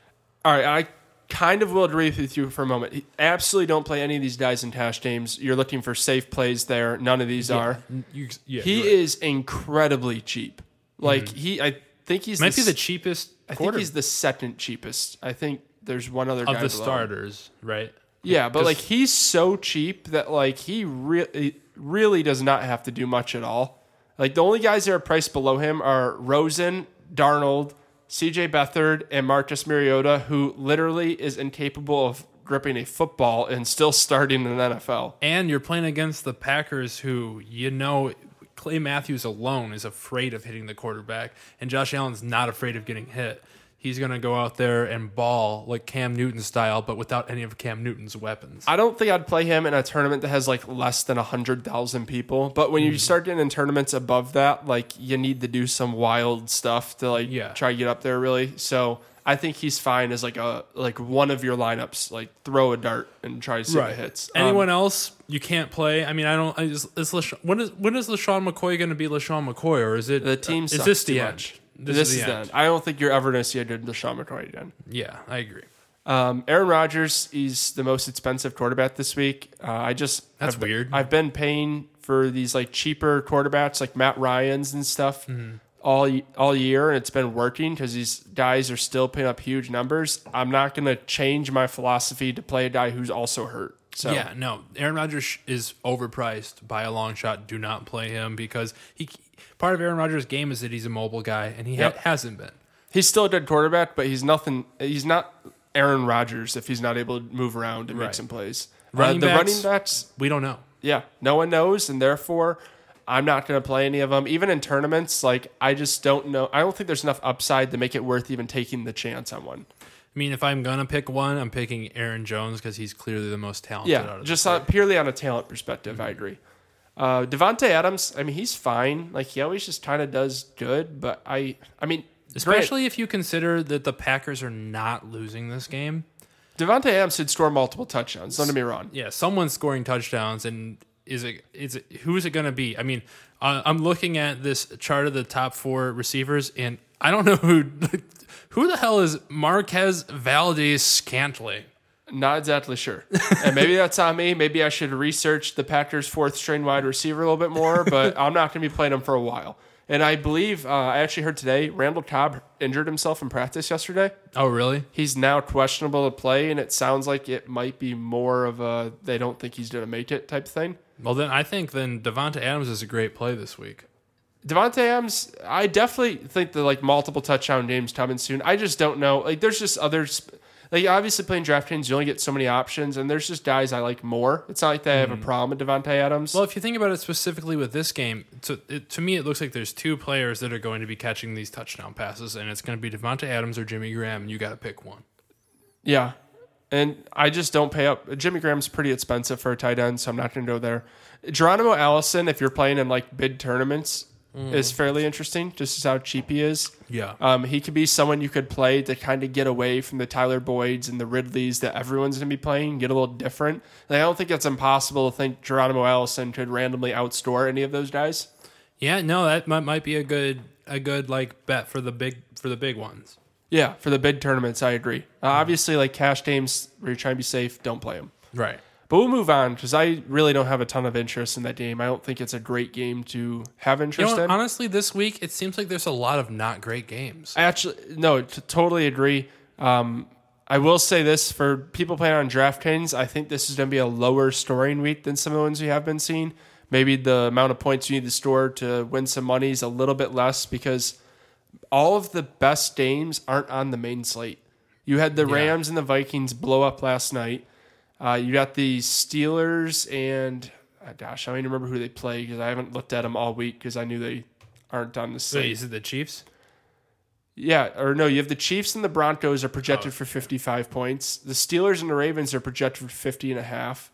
S1: All right, I kind of will agree with you for a moment. Absolutely don't play any of these guys in cash games. You're looking for safe plays there. None of these are.
S2: You, yeah,
S1: He
S2: right.
S1: is incredibly cheap. Like mm-hmm. he, I think he's
S2: might
S1: the,
S2: be the cheapest
S1: I think he's the second cheapest. I think there's one other guy
S2: of the
S1: below
S2: starters, right?
S1: Yeah, but like he's so cheap that like he really really does not have to do much at all. Like the only guys that are priced below him are Rosen, Darnold, CJ Beathard, and Marcus Mariota, who literally is incapable of gripping a football and still starting in the NFL.
S2: And you're playing against the Packers, who you know Clay Matthews alone is afraid of hitting the quarterback, and Josh Allen's not afraid of getting hit. He's going to go out there and ball like Cam Newton style, but without any of Cam Newton's weapons.
S1: I don't think I'd play him in a tournament that has like less than 100,000 people. But when
S2: Hmm.
S1: you start getting in tournaments above that, like you need to do some wild stuff to like
S2: Yeah.
S1: try to get up there really. So I think he's fine as like a like one of your lineups. Like throw a dart and try to see if it hits. Um,
S2: Anyone else you can't play? I mean, I don't. I just, is Lasha- when is when is LeSean McCoy going to be LeSean McCoy, or is it
S1: the team
S2: Is
S1: sucks
S2: this the
S1: much.
S2: end?
S1: This, is the end. I don't think you're ever going to see a good LeSean McCoy again.
S2: Yeah, I agree.
S1: Um, Aaron Rodgers, is the most expensive quarterback this week. Uh, I just
S2: That's
S1: I've been-
S2: weird.
S1: I've been paying for these like cheaper quarterbacks, like Matt Ryan's and stuff,
S2: Mm-hmm.
S1: all all year, and it's been working because these guys are still putting up huge numbers. I'm not going to change my philosophy to play a guy who's also hurt. So
S2: Yeah, no. Aaron Rodgers is overpriced by a long shot. Do not play him because he. Part of Aaron Rodgers' game is that he's a mobile guy, and he ha- hasn't been.
S1: he's still a good quarterback, but he's nothing. He's not Aaron Rodgers if he's not able to move around and
S2: Right.
S1: make some plays.
S2: Running
S1: uh, the
S2: backs-
S1: running backs,
S2: We don't know.
S1: yeah, no one knows, and therefore, I'm not going to play any of them. Even in tournaments, like I just don't know. I don't think there's enough upside to make it worth even taking the chance on one.
S2: I mean, if I'm gonna pick one, I'm picking Aaron Jones because he's clearly the most talented. out
S1: Yeah,
S2: of
S1: just uh, purely on a talent perspective, I agree. Uh, Davante Adams, I mean, he's fine. Like he always just kind of does good, but I, I mean,
S2: Especially if you consider that the Packers are not losing this game.
S1: Davante Adams should score multiple touchdowns. Don't get me wrong.
S2: Yeah, someone's scoring touchdowns, and is it is it who is it going to be? I mean, uh, I'm looking at this chart of the top four receivers, and I don't know who *laughs* who the hell is Marquez Valdes-Scantling.
S1: Not exactly sure. and maybe that's on me. Maybe I should research the Packers' fourth string wide receiver a little bit more, *laughs* but I'm not going to be playing him for a while. And I believe, uh, I actually heard today, Randall Cobb injured himself in practice yesterday.
S2: Oh, really?
S1: He's now questionable to play, and it sounds like it might be more of a they don't think he's going to make it type thing.
S2: Well, then I think then Davante Adams is a great play this week.
S1: Davante Adams, I definitely think the like multiple touchdown games coming soon. I just don't know. Like, there's just others. Like, obviously, playing DraftKings, you only get so many options, and there's just guys I like more. It's not like they have a hmm. problem with Davante Adams.
S2: Well, if you think about it specifically with this game, to, it, to me, it looks like there's two players that are going to be catching these touchdown passes, and it's going to be Davante Adams or Jimmy Graham, and you got to pick one.
S1: Yeah. And I just don't pay up. Jimmy Graham's pretty expensive for a tight end, so I'm not going to go there. Geronimo Allison, if you're playing in like big tournaments, is fairly interesting, just as how cheap he is.
S2: Yeah.
S1: Um, he could be someone you could play to kind of get away from the Tyler Boyds and the Ridleys that everyone's going to be playing, get a little different. And I don't think it's impossible to think Geronimo Allison could randomly outstore any of those guys.
S2: Yeah, no, that might, might be a good a good like bet for the big for the big ones.
S1: Yeah, for the big tournaments, I agree. Uh, obviously, like cash games where you're trying to be safe, don't play them.
S2: Right.
S1: But we'll move on because I really don't have a ton of interest in that game. I don't think it's a great game to have
S2: You
S1: interest
S2: know,
S1: in.
S2: honestly, this week it seems like there's a lot of not great games.
S1: I actually no, t- totally agree. Um, I will say this for people playing on DraftKings, I think this is going to be a lower scoring week than some of the ones we have been seeing. Maybe the amount of points you need to store to win some money is a little bit less because all of the best games aren't on the main slate. You had the
S2: Yeah.
S1: Rams and the Vikings blow up last night. Uh, you got the Steelers and uh, gosh, I don't even remember who they play because I haven't looked at them all week because I knew they aren't on the slate.
S2: Wait, is it the Chiefs?
S1: Yeah, or no, you have the Chiefs and the Broncos are projected for 55 points. The Steelers and the Ravens are projected for 50 and a half.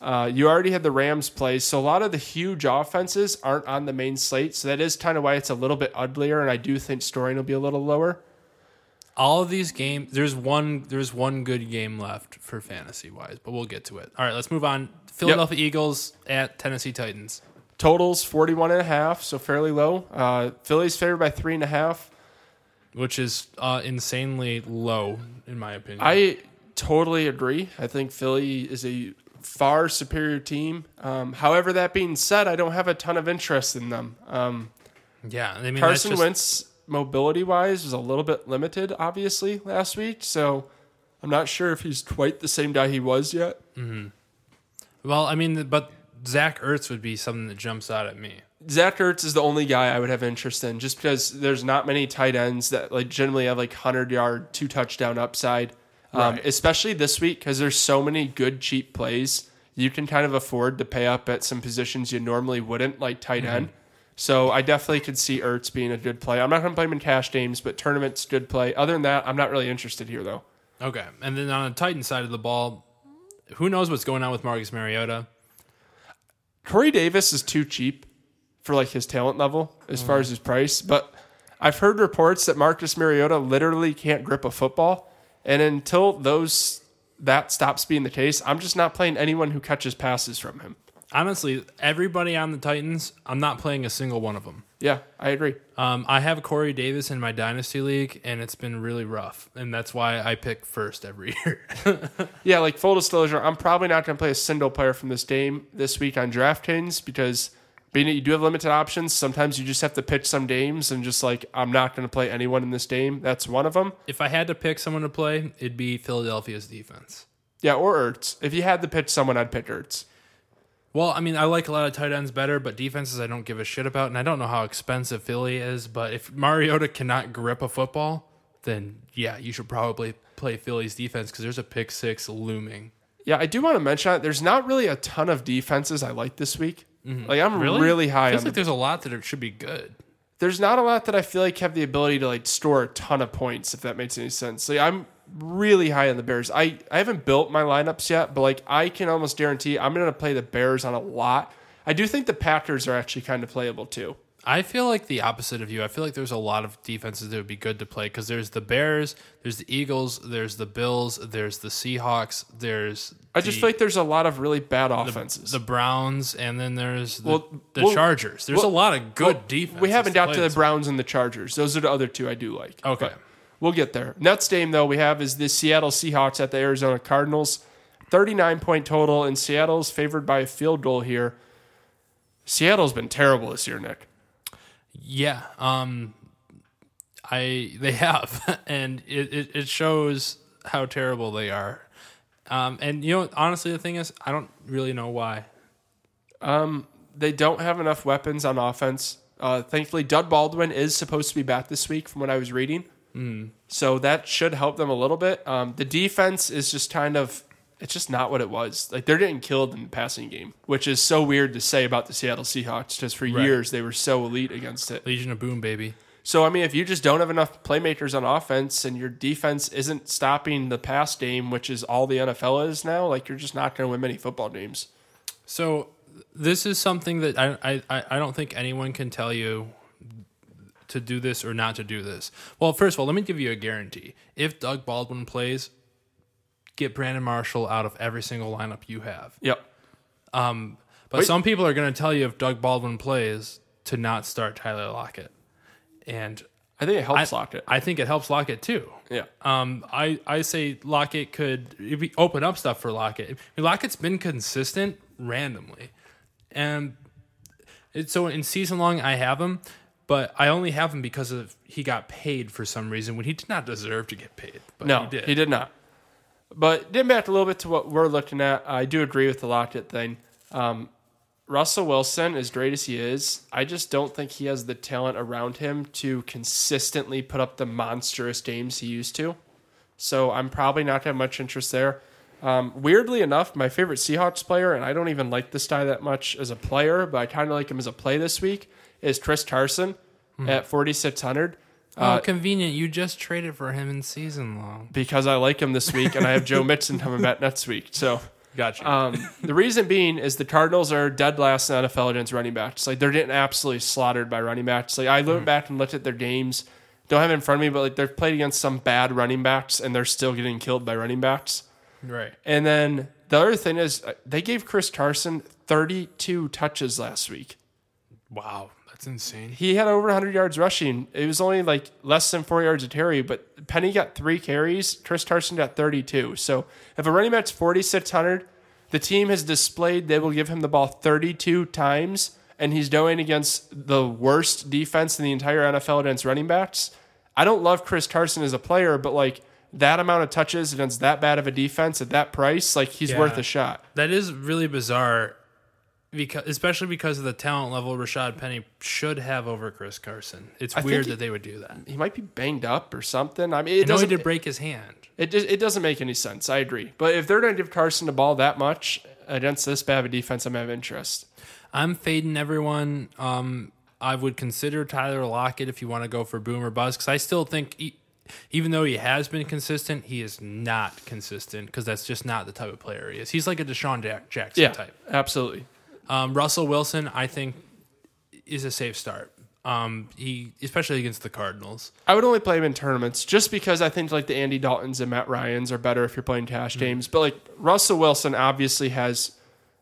S1: Uh, you already had the Rams play, so a lot of the huge offenses aren't on the main slate. So that is kind of why it's a little bit uglier, and I do think scoring will be a little lower.
S2: All of these games, there's one there's one good game left for fantasy wise, but we'll get to it. All right, let's move on. Philadelphia Eagles at Tennessee Titans.
S1: Totals 41 and a half, so fairly low. Uh, Philly's favored by three and a half.
S2: which is uh, insanely low in my opinion.
S1: I totally agree. I think Philly is a far superior team. Um, however, that being said, I don't have a ton of interest in them. Um,
S2: yeah, I mean that's
S1: Carson
S2: just,
S1: Wentz, mobility wise, was a little bit limited, obviously, last week. So I'm not sure if he's quite the same guy he was yet.
S2: Well, I mean, but Zach Ertz would be something that jumps out at me.
S1: Zach Ertz is the only guy I would have interest in, just because there's not many tight ends that like generally have like hundred yard, two touchdown upside. Um,
S2: Right.
S1: Especially this week because there's so many good cheap plays. You can kind of afford to pay up at some positions you normally wouldn't, like tight end. So I definitely could see Ertz being a good play. I'm not going to play him in cash games, but tournaments good play. Other than that, I'm not really interested here though.
S2: Okay, and then on the Titan side of the ball, who knows what's going on with Marcus Mariota?
S1: Corey Davis is too cheap for like his talent level as far as his price, but I've heard reports that Marcus Mariota literally can't grip a football, and until those that stops being the case, I'm just not playing anyone who catches passes from him.
S2: Honestly, everybody on the Titans, I'm not playing a single one of them.
S1: Yeah, I agree.
S2: Um, I have Corey Davis in my dynasty league, and it's been really rough, and that's why I pick first every *laughs* year.
S1: Yeah, like full disclosure, I'm probably not going to play a single player from this game this week on DraftKings because being that you do have limited options, sometimes you just have to pitch some games and just like I'm not going to play anyone in this game. That's one of them.
S2: if I had to pick someone to play, it'd be Philadelphia's defense.
S1: Yeah, or Ertz. If you had to pitch someone, I'd pick Ertz.
S2: Well, I mean, I like a lot of tight ends better, but defenses I don't give a shit about, and I don't know how expensive Philly is. But if Mariota cannot grip a football, then yeah, you should probably play Philly's defense because there's a pick six looming.
S1: Yeah, I do want to mention that There's not really a ton of defenses I like this week. Mm-hmm. Like I'm really, high
S2: Feels like
S1: the,
S2: there's a lot that should be good.
S1: there's not a lot that I feel like have the ability to like store a ton of points. If that makes any sense. Like I'm really high on the Bears. I I haven't built my lineups yet, but like I can almost guarantee I'm going to play the Bears on a lot. I do think the Packers are actually kind of playable too.
S2: I feel like the opposite of you. I feel like there's a lot of defenses that would be good to play because there's the Bears, there's the Eagles, there's the Bills, there's the Seahawks, there's
S1: I just
S2: the-
S1: feel like there's a lot of really bad offenses.
S2: the Browns, and then there's the,
S1: Well,
S2: the
S1: well-
S2: Chargers. There's
S1: well-
S2: a lot of good
S1: Well,
S2: defense.
S1: We haven't got to the Browns and the Chargers. Those are the other two I do like.
S2: Okay.
S1: But we'll get there. Next game though we have is the Seattle Seahawks at the Arizona Cardinals. 39 point total and Seattle's favored by a field goal here. Seattle's been terrible this year, Nick.
S2: Yeah, um, I they have, *laughs* and it, it, it shows how terrible they are. Um, and you know, honestly, the thing is, I don't really know why.
S1: They don't have enough weapons on offense. Uh, thankfully, Doug Baldwin is supposed to be back this week, from what I was reading. So that should help them a little bit. Um, the defense is just kind of it's just not what it was. Like they're getting killed in the passing game, which is so weird to say about the Seattle Seahawks. because for
S2: Right.
S1: years they were so elite against it.
S2: Legion of Boom, baby.
S1: So I mean, if you just don't have enough playmakers on offense and your defense isn't stopping the pass game, which is all the NFL is now, like you're just not going to win many football games.
S2: So this is something that I, I I don't think anyone can tell you to do this or not to do this. Well, first of all, let me give you a guarantee. If Doug Baldwin plays, get Brandon Marshall out of every single lineup you have.
S1: Yep.
S2: Um, but
S1: Wait.
S2: some people are going to tell you if Doug Baldwin plays to not start Tyler Lockett, and
S1: I think it helps
S2: I,
S1: Lockett.
S2: I think it helps Lockett too.
S1: yeah.
S2: Um, I, I say Lockett could we open up stuff for Lockett. I mean, Lockett's been consistent randomly, and it's so in season long I have him, but I only have him because of he got paid for some reason when he did not deserve to get paid. But
S1: No,
S2: he did.
S1: not. But getting back a little bit to what we're looking at, I do agree with the Lockett thing. Um, Russell Wilson, as great as he is, I just don't think he has the talent around him to consistently put up the monstrous games he used to. So I'm probably not going to have much interest there. Um, weirdly enough, my favorite Seahawks player, and I don't even like this guy that much as a player, but I kind of like him as a play this week, is Chris Carson at 4,600.
S2: Oh, convenient! You just traded for him in season long.
S1: because I like him this week, and I have Joe *laughs* Mixon coming back next week. So,
S2: Gotcha.
S1: um, the reason being is the Cardinals are dead last in NFL against running backs. Like they're getting absolutely slaughtered by running backs. Like I went back and looked at their games. Don't have it in front of me, but like they've played against some bad running backs, and they're still getting killed by running backs.
S2: right.
S1: And then the other thing is uh, they gave Chris Carson 32 touches last week.
S2: Wow, that's insane.
S1: He had over 100 yards rushing. It was only like less than four yards of Terry, but Penny got three carries. Chris Carson got 32. So if a running back's 4,600, the team has displayed they will give him the ball 32 times, and he's going against the worst defense in the entire NFL against running backs. I don't love Chris Carson as a player, but like that amount of touches against that bad of a defense at that price, like he's
S2: Yeah.
S1: worth a shot.
S2: That is really bizarre, because especially because of the talent level Rashad Penny should have over Chris Carson. It's
S1: think
S2: weird
S1: he-
S2: that they would do that.
S1: He might be banged up or something. I mean, it
S2: I
S1: doesn't.
S2: did break his hand.
S1: It just, it doesn't make any sense. I agree. But if they're going to give Carson the ball that much against this bad of a defense, I'm have interest.
S2: I'm fading everyone. Um, I would consider Tyler Lockett if you want to go for boomer bust because I still think, he, even though he has been consistent, he is not consistent because that's just not the type of player he is. He's like a DeSean Jack- Jackson
S1: Yeah,
S2: type.
S1: absolutely.
S2: Um, Russell Wilson, I think, is a safe start. Um, he especially against the Cardinals.
S1: I would only play him in tournaments just because I think like the Andy Daltons and Matt Ryans are better if you're playing cash
S2: Mm-hmm.
S1: games. But like Russell Wilson obviously has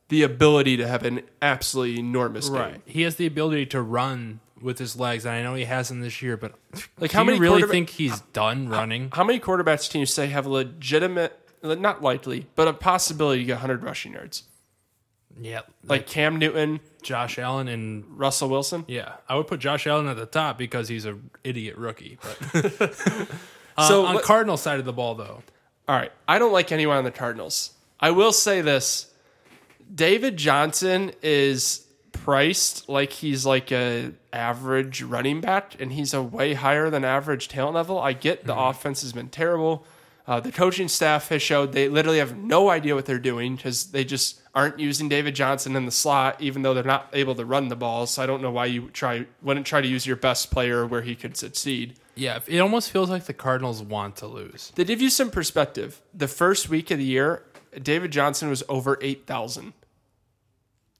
S1: the ability to have an absolutely enormous game.
S2: He has the ability to run with his legs, and I know he hasn't this year. But
S1: Like,
S2: do
S1: how
S2: you
S1: many
S2: really think he's done running?
S1: How many quarterbacks can you say have a legitimate, not likely, but a possibility to get 100 rushing yards?
S2: Yeah,
S1: Like Cam Newton,
S2: Josh Allen and
S1: Russell Wilson.
S2: Yeah, I would put Josh Allen at the top because he's a idiot rookie. But *laughs* uh,
S1: So
S2: on
S1: let-
S2: Cardinal side of the ball, though,
S1: All right. I don't like anyone on the Cardinals. I will say this David Johnson is priced like he's like a average running back and he's a way higher than average talent level. I get the offense has been terrible. Uh, the coaching staff has showed they literally have no idea what they're doing because they just aren't using David Johnson in the slot, even though they're not able to run the ball. So I don't know why you try wouldn't try to use your best player where he could succeed.
S2: yeah, it almost feels like the Cardinals want to lose.
S1: To give you some perspective, the first week of the year, David Johnson was over eight thousand.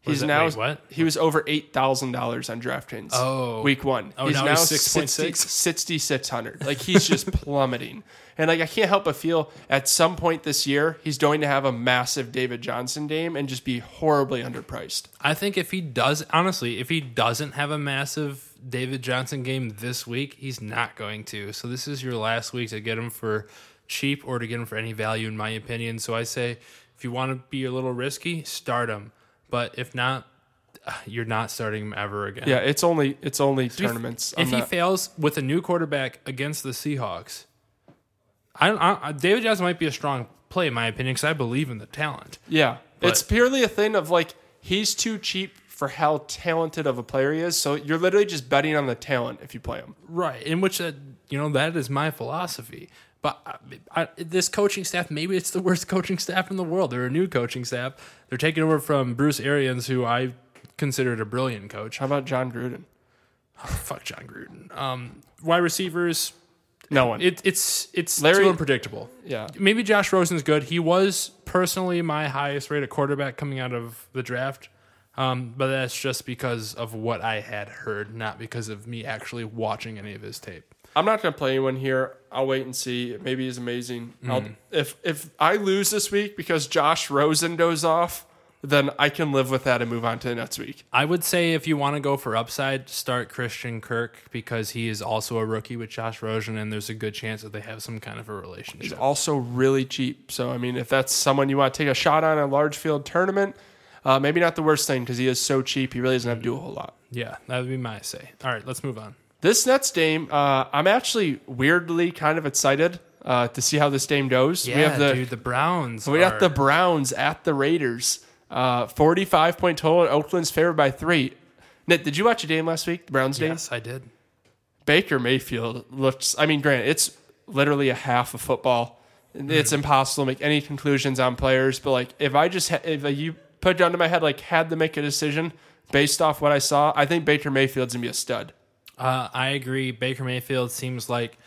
S1: He's now
S2: wait, what?
S1: he was over eight thousand dollars on DraftKings.
S2: Oh.
S1: week one.
S2: Oh,
S1: he's
S2: now
S1: now,
S2: he's 6.6?
S1: 6,600. Like he's just *laughs* plummeting. And like I can't help but feel at some point this year he's going to have a massive David Johnson game and just be horribly underpriced.
S2: I think if he does, honestly, if he doesn't have a massive David Johnson game this week, he's not going to. So this is your last week to get him for cheap or to get him for any value, in my opinion. So I say, if you want to be a little risky, start him. But if not, *sighs* you're not starting him ever again.
S1: Yeah, it's only it's only tournaments.
S2: If
S1: I'm
S2: he fails with a new quarterback against the Seahawks, I, I, I David Johnson might be a strong play in my opinion because I believe in the talent.
S1: Yeah.
S2: But-
S1: it's purely a thing of like he's too cheap for how talented of a player he is. So you're literally just betting on the talent if you play him.
S2: Right, in which that you know that is my philosophy. But I, I, this coaching staff, maybe it's the worst *laughs* coaching staff in the world. They're a new coaching staff. They're taking over from Bruce Arians, who I considered a brilliant coach.
S1: How about Jon Gruden?
S2: Oh, Fuck Jon Gruden. Um, wide receivers,
S1: No one.
S2: it, it's it's
S1: Larry-
S2: too unpredictable.
S1: yeah.
S2: Maybe Josh Rosen's good. He was personally my highest rated quarterback coming out of the draft. Um, but that's just because of what I had heard, not because of me actually watching any of his tape.
S1: I'm not going to play anyone here. I'll wait and see. Maybe he's amazing. I'll,
S2: Mm.
S1: if if I lose this week because Josh Rosen goes off, then I can live with that and move on to the next week.
S2: I would say if you want to go for upside, start Christian Kirk because he is also a rookie with Josh Rosen, and there's a good chance that they have some kind of a
S1: He's
S2: relationship.
S1: also really cheap. So I mean, if that's someone you want to take a shot on a large field tournament, uh, maybe not the worst thing because he is so cheap. He really doesn't have to do a whole lot.
S2: Yeah, that would be my say. All right, let's move on.
S1: This next game, uh, I'm actually weirdly kind of excited uh, to see how this game goes.
S2: Yeah,
S1: we have the
S2: dude, the Browns.
S1: we got
S2: are-
S1: the Browns at the Raiders. Uh, 45 point total. and Oakland's favored by three. Nick, did you watch a game last week? The Browns game.
S2: Yes, I did.
S1: Baker Mayfield looks. I mean, granted, it's literally a half of football. It's impossible to make any conclusions on players. But like, if I just ha- if you put it down to my head, like, had to make a decision based off what I saw, I think Baker Mayfield's gonna be a stud.
S2: Uh, I agree. Baker Mayfield seems like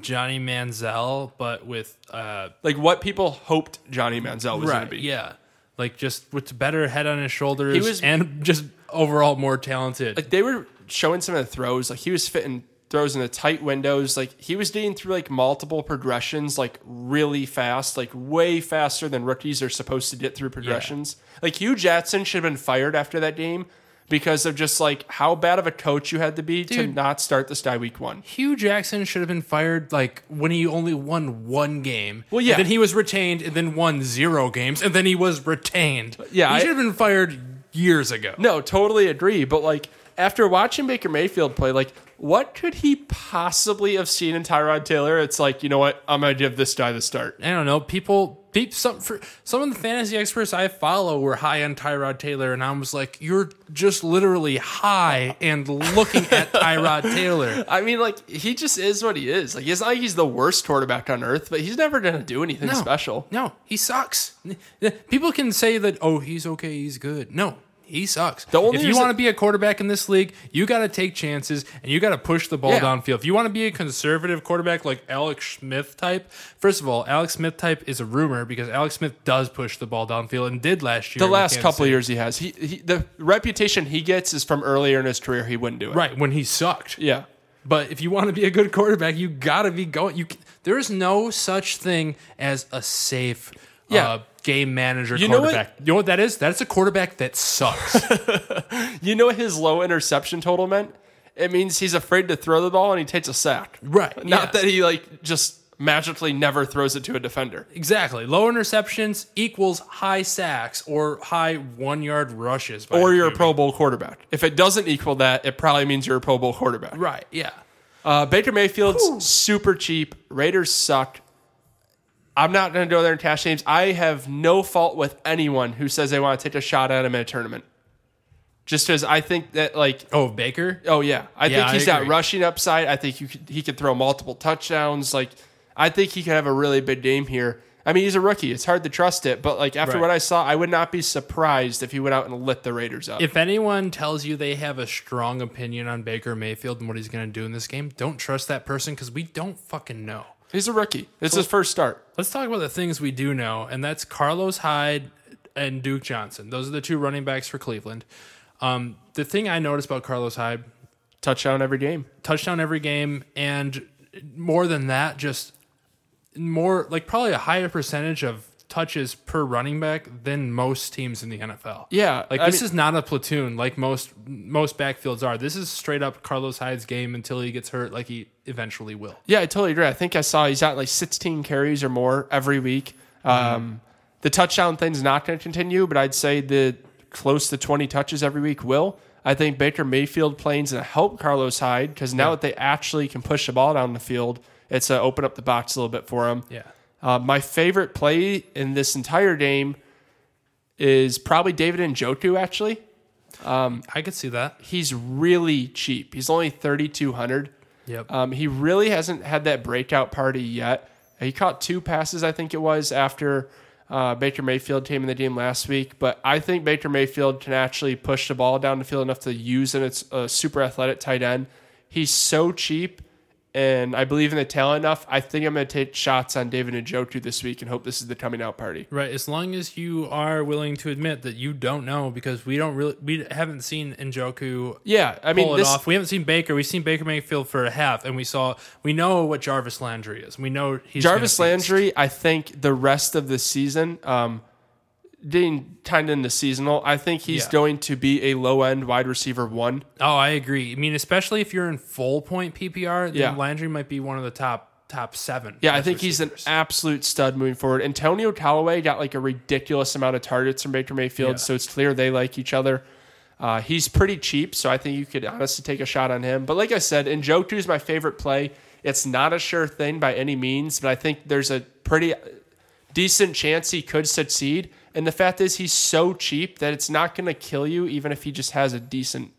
S2: Johnny Manziel, but with uh,
S1: Like what people hoped Johnny Manziel was gonna be.
S2: Yeah, like just with better head on his shoulders,
S1: He was-
S2: and just overall more talented.
S1: Like they were showing some of the throws. Like he was fitting throws in the tight windows. Like he was getting through like multiple progressions like really fast, like way faster than rookies are supposed to get through progressions. Like Hue Jackson should have been fired after that game because of just like how bad of a coach you had to be to not start this guy week one.
S2: Hue Jackson should have been fired like when he only won one game.
S1: Well, yeah.
S2: And then he was retained, and then won zero games, and then he was retained.
S1: Yeah,
S2: he
S1: I-
S2: should have been fired years ago.
S1: No, totally agree. But like after watching Baker Mayfield play, like what could he possibly have seen in Tyrod Taylor? It's like, you know what? I'm gonna give this guy the start.
S2: I don't know. People, peop some for some of the fantasy experts I follow were high on Tyrod Taylor, and I was like, "You're just literally high and looking at *laughs* Tyrod Taylor."
S1: I mean, like he just is what he is. Like it's not like he's the worst quarterback on earth, but he's never gonna do anything
S2: No.
S1: special.
S2: No, he sucks. People can say that, "Oh, he's okay, he's good." No. He sucks.
S1: The only
S2: if you want to be a quarterback in this league, you got to take chances and you got to push the ball
S1: Yeah.
S2: downfield. If you want to be a conservative quarterback like Alex Smith type, first of all, Alex Smith type is a rumor because Alex Smith does push the ball downfield and did last year.
S1: The last
S2: Kansas
S1: couple
S2: City.
S1: years he has, he, he the reputation he gets is from earlier in his career. He wouldn't do it.
S2: right when he sucked.
S1: Yeah.
S2: But if you want to be a good quarterback, you got to be going. You there is no such thing as a safe
S1: Yeah.
S2: uh, game manager
S1: You know what-
S2: quarterback. you know what that is? That's a quarterback that sucks. *laughs*
S1: You know what his low interception total meant? It means he's afraid to throw the ball and he takes a sack.
S2: Right,
S1: Not
S2: yeah.
S1: that he like just magically never throws it to a defender.
S2: exactly. Low interceptions equals high sacks or high one yard rushes. by
S1: Or you're a Pro Bowl quarterback. If it doesn't equal that, it probably means you're a Pro Bowl quarterback.
S2: Right. Yeah.
S1: Uh, Baker Mayfield's super cheap. Raiders suck. I'm not going to go there and cash names. I have no fault with anyone who says they want to take a shot at him in a tournament. Just because I think that, like,
S2: Oh, Baker.
S1: oh yeah, I
S2: Yeah,
S1: think
S2: I
S1: he's got
S2: agree.
S1: rushing upside. I think you could, he could throw multiple touchdowns. Like, I think he could have a really big game here. I mean, he's a rookie. It's hard to trust it, but like after
S2: Right.
S1: what I saw, I would not be surprised if he went out and lit the Raiders up.
S2: If anyone tells you they have a strong opinion on Baker Mayfield and what he's going to do in this game, don't trust that person because we don't fucking know.
S1: He's a rookie. It's his first start.
S2: Let's talk about the things we do know, and that's Carlos Hyde and Duke Johnson. Those are the two running backs for Cleveland. Um, the thing I noticed about Carlos Hyde,
S1: Touchdown every game.
S2: touchdown every game, and more than that, just more like probably a higher percentage of touches per running back than most teams in the NFL.
S1: Yeah,
S2: Like
S1: I
S2: this
S1: mean-
S2: is not a platoon like most most backfields are. This is straight up Carlos Hyde's game until he gets hurt, like he eventually will.
S1: Yeah, I totally agree. I think I saw he's at like 16 carries or more every week. Um, the touchdown thing's not going to continue, but I'd say the close to 20 touches every week will. I think Baker Mayfield playing is going to help Carlos Hyde because now that they actually can push the ball down the field, it's uh, open up the box a little bit for him.
S2: Yeah.
S1: Uh, my favorite play in this entire game is probably David Njoku, actually.
S2: I could see that.
S1: He's really cheap. He's only 3200.
S2: Yep.
S1: Um, he really hasn't had that breakout party yet. He caught two passes, I think it was, after uh, Baker Mayfield came in the game last week. But I think Baker Mayfield can actually push the ball down the field enough to use in its uh, super athletic tight end. He's so cheap, and I believe in the talent enough. I think I'm going to take shots on David and Njoku this week and hope this is the coming out party.
S2: Right, as long as you are willing to admit that you don't know, because we don't really, we haven't seen Njoku
S1: Yeah, I mean,
S2: pull it off. We haven't seen Baker. We've seen Baker Mayfield for a half, and we saw, we know what Jarvis Landry is. We know he's
S1: Jarvis. Landry, I think the rest of the season, um, kind of into seasonal, I think he's
S2: Yeah.
S1: going to be a low end wide receiver one.
S2: Oh, I agree. I mean, especially if you're in full point PPR, then
S1: Yeah.
S2: Landry might be one of the top top seven.
S1: Yeah, I think he's an absolute stud moving forward. Antonio Callaway got like a ridiculous amount of targets from Baker Mayfield,
S2: Yeah.
S1: so it's clear they like each other. Uh, he's pretty cheap, so I think you could honestly take a shot on him. But like I said, Njoku is my favorite play. It's not a sure thing by any means, but I think there's a pretty decent chance he could succeed. And the fact is, he's so cheap that it's not going to kill you, even if he just has a decent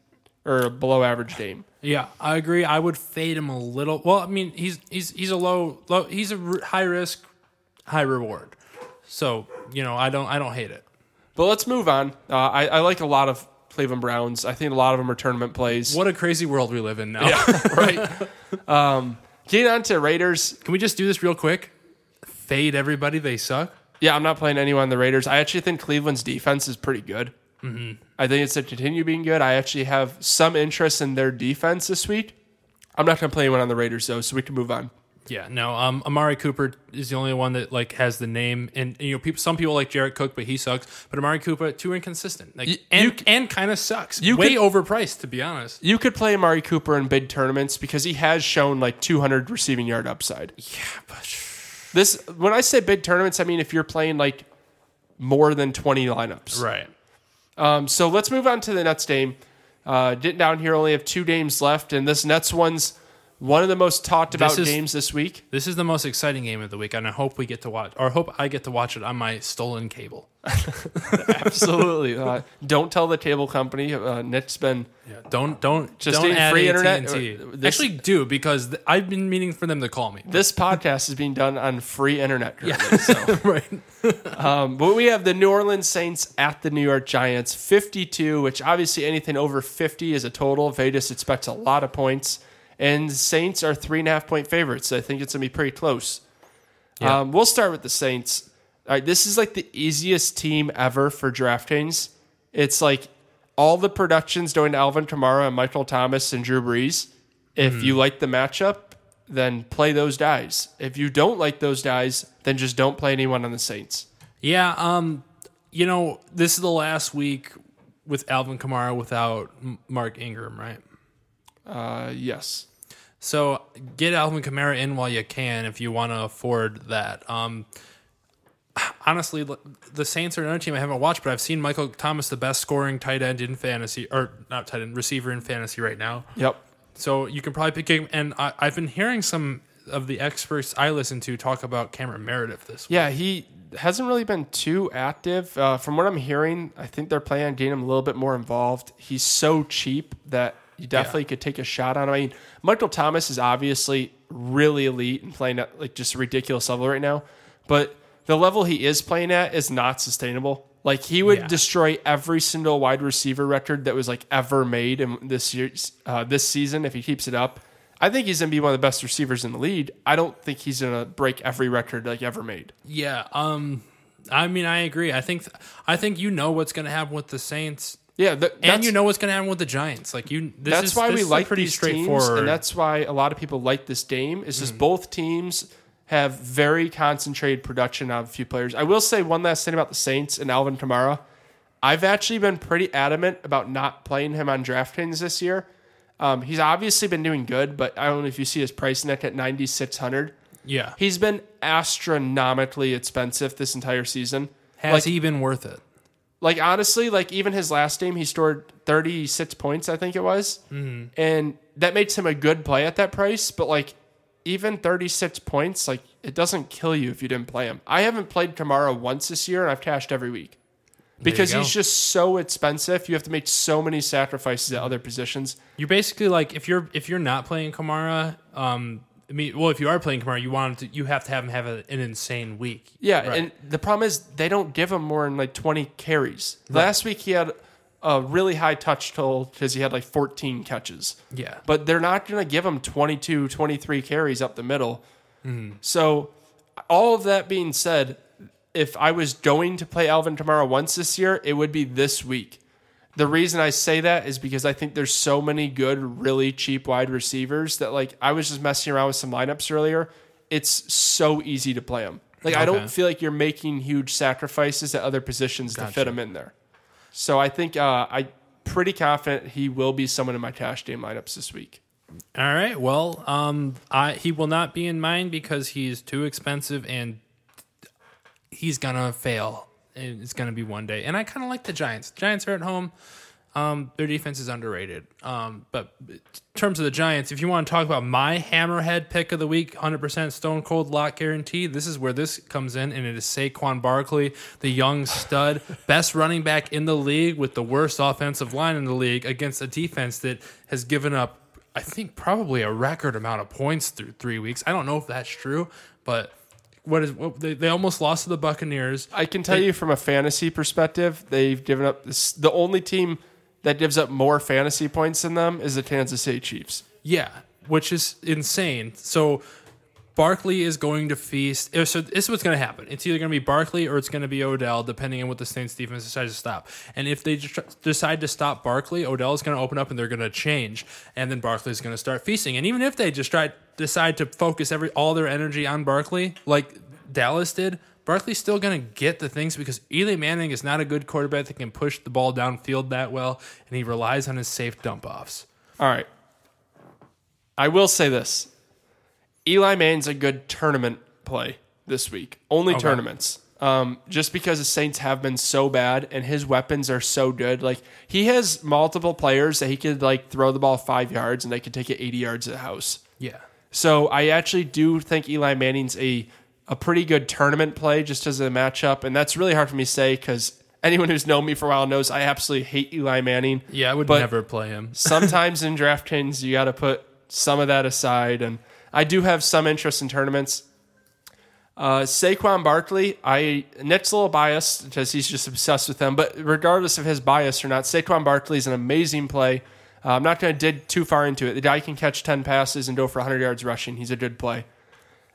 S1: or a below average game.
S2: Yeah, I agree. I would fade him a little. Well, I mean, he's he's he's a low low. He's a high risk, high reward. So you know, I don't I don't hate it.
S1: But let's move on. Uh, I, I like a lot of Cleveland Browns. I think a lot of them are tournament plays.
S2: What a crazy world we live in now. *laughs*
S1: right. Um, getting on to Raiders.
S2: Can we just do this real quick? Fade everybody. They suck.
S1: Yeah, I'm not playing anyone on the Raiders. I actually think Cleveland's defense is pretty good. Mm-hmm. I think it's to continue being good. I actually have some interest in their defense this week. I'm not going to play anyone on the Raiders though, so we can move on.
S2: Yeah, no. Um, Amari Cooper is the only one that like has the name, and you know, people. Some people like Jared Cook, but he sucks. But Amari Cooper too inconsistent, like
S1: You-
S2: and
S1: you-
S2: and kind of sucks.
S1: you
S2: Way
S1: could-
S2: overpriced, to be honest.
S1: You could play Amari Cooper in big tournaments because he has shown like 200 receiving yard upside.
S2: Yeah, but
S1: This when I say big tournaments, I mean if you're playing like more than 20 lineups.
S2: right.
S1: Um, so let's move on to the Nets game. Uh, getting down here, only have two games left, and this Nets one's one of the most talked about
S2: is-
S1: games this week.
S2: This is the most exciting game of the week, and I hope we get to watch, or hope I get to watch it on my stolen cable. *laughs*
S1: Absolutely. Uh, don't tell the cable company. Uh, Nick's been
S2: Yeah, don't don't
S1: Just
S2: don't add
S1: free
S2: AT&T.
S1: internet? This-
S2: Actually, do because th- I've been meaning for them to call me.
S1: this podcast is being done on free internet. Currently, so. *laughs*
S2: right. *laughs*
S1: Um, but we have the New Orleans Saints at the New York Giants, 52, which obviously anything over 50 is a total. Vegas expects a lot of points. And Saints are three and a half point favorites. I think it's going to be pretty close.
S2: Yeah.
S1: Um, we'll start with the Saints. All right, this is like the easiest team ever for DraftKings. It's like all the productions going to Alvin Kamara and Michael Thomas and Drew Brees. If you like the matchup, then play those guys. If you don't like those guys, then just don't play anyone on the Saints.
S2: Yeah. Um. You know, this is the last week with Alvin Kamara without M- Mark Ingram, right?
S1: Uh, yes.
S2: So get Alvin Kamara in while you can if you want to afford that. Um, honestly, the Saints are another team I haven't watched, but I've seen Michael Thomas, the best scoring tight end in fantasy, or not tight end, receiver in fantasy right now.
S1: Yep.
S2: So you can probably pick him. And I, I've been hearing some of the experts I listen to talk about Cameron Meredith this week.
S1: Yeah, he hasn't really been too active. Uh, from what I'm hearing, I think they're planning on getting him a little bit more involved. He's so cheap that you definitely could take a shot on him. I mean, Michael Thomas is obviously really elite and playing at like just a ridiculous level right now, but the level he is playing at is not sustainable. Like he would
S2: Yeah.
S1: destroy every single wide receiver record that was like ever made in this year, uh, this season if he keeps it up. I think he's gonna be one of the best receivers in the league. I don't think he's gonna break every record like ever made.
S2: Yeah. Um. I mean, I agree. I think I think you know what's going to happen with the Saints,
S1: Yeah, th-
S2: and you know what's going to happen with the Giants. Like you, this
S1: that's
S2: is,
S1: why we like
S2: pretty
S1: these teams,
S2: straightforward.
S1: and that's why a lot of people like this game. Is
S2: Mm.
S1: just both teams have very concentrated production of a few players. I will say one last thing about the Saints and Alvin Kamara. I've actually been pretty adamant about not playing him on DraftKings this year. Um, he's obviously been doing good, but I don't know if you see his price neck at ninety six hundred.
S2: yeah.
S1: He's been astronomically expensive this entire season.
S2: Has
S1: like,
S2: he been worth it?
S1: Like honestly, like even his last game, he scored 36 points, I think it was,
S2: Mm-hmm.
S1: and that makes him a good play at that price. But like even 36 points, like it doesn't kill you if you didn't play him. I haven't played Kamara once this year, and I've cashed every week because he's just so expensive. You have to make so many sacrifices at other positions.
S2: You're basically like if you're if you're not playing Kamara, um, I mean, well, if you are playing Kamara, you want him to, you have to have him have a, an insane week.
S1: Yeah,
S2: Right.
S1: and the problem is they don't give him more than like 20 carries. Last week he had a really high touch total because he had like 14 catches.
S2: Yeah,
S1: But they're not going to give him 22, 23 carries up the middle.
S2: Mm-hmm.
S1: So, all of that being said, if I was going to play Alvin Kamara once this year, it would be this week. The reason I say that is because I think there's so many good, really cheap wide receivers that like I was just messing around with some lineups earlier. It's so easy to play them. Like I don't feel like you're making huge sacrifices at other positions to fit them in there. So I think uh, I'm pretty confident he will be someone in my cash game lineups this week.
S2: All right. Well, um, I he will not be in mine because he's too expensive and he's gonna fail. It's gonna be one day. And I kind of like the Giants. Giants are at home. Um, their defense is underrated. Um, but in terms of the Giants, if you want to talk about my hammerhead pick of the week, 100% stone cold lock guarantee, this is where this comes in, and it is Saquon Barkley, the young stud, *laughs* best running back in the league with the worst offensive line in the league against a defense that has given up I think probably a record amount of points through three weeks. I don't know if that's true, but what is what, they, they almost lost to the Buccaneers.
S1: I can tell you from a fantasy perspective, they've given up this, the only team that gives up more fantasy points than them is the Kansas City Chiefs.
S2: Yeah, which is insane. So Barkley is going to feast. uh, So this is what's going to happen. It's either going to be Barkley or it's going to be Odell, depending on what the Saints defense decides to stop. And if they decide to stop Barkley, Odell is going to open up and they're going to change, and then Barkley is going to start feasting. And even if they just try decide to focus every all their energy on Barkley, like Dallas did. Barkley's still going to get the things because Eli Manning is not a good quarterback that can push the ball downfield that well, and he relies on his safe dump offs.
S1: All right. I will say this Eli Manning's a good tournament play this week. Only tournaments. Um, just because the Saints have been so bad and his weapons are so good. Like he has multiple players that he could like throw the ball five yards and they could take it 80 yards at the house.
S2: Yeah.
S1: So I actually do think Eli Manning's a a pretty good tournament play just as a matchup, and that's really hard for me to say because anyone who's known me for a while knows I absolutely hate Eli Manning.
S2: Yeah, I would
S1: But-
S2: never play him. *laughs*
S1: Sometimes in DraftKings you got to put some of that aside, and I do have some interest in tournaments. Uh, Saquon Barkley, I Nick's a little biased because he's just obsessed with them. But regardless of his bias or not, Saquon Barkley is an amazing play. Uh, I'm not going to dig too far into it. The guy can catch 10 passes and go for 100 yards rushing. He's a good play.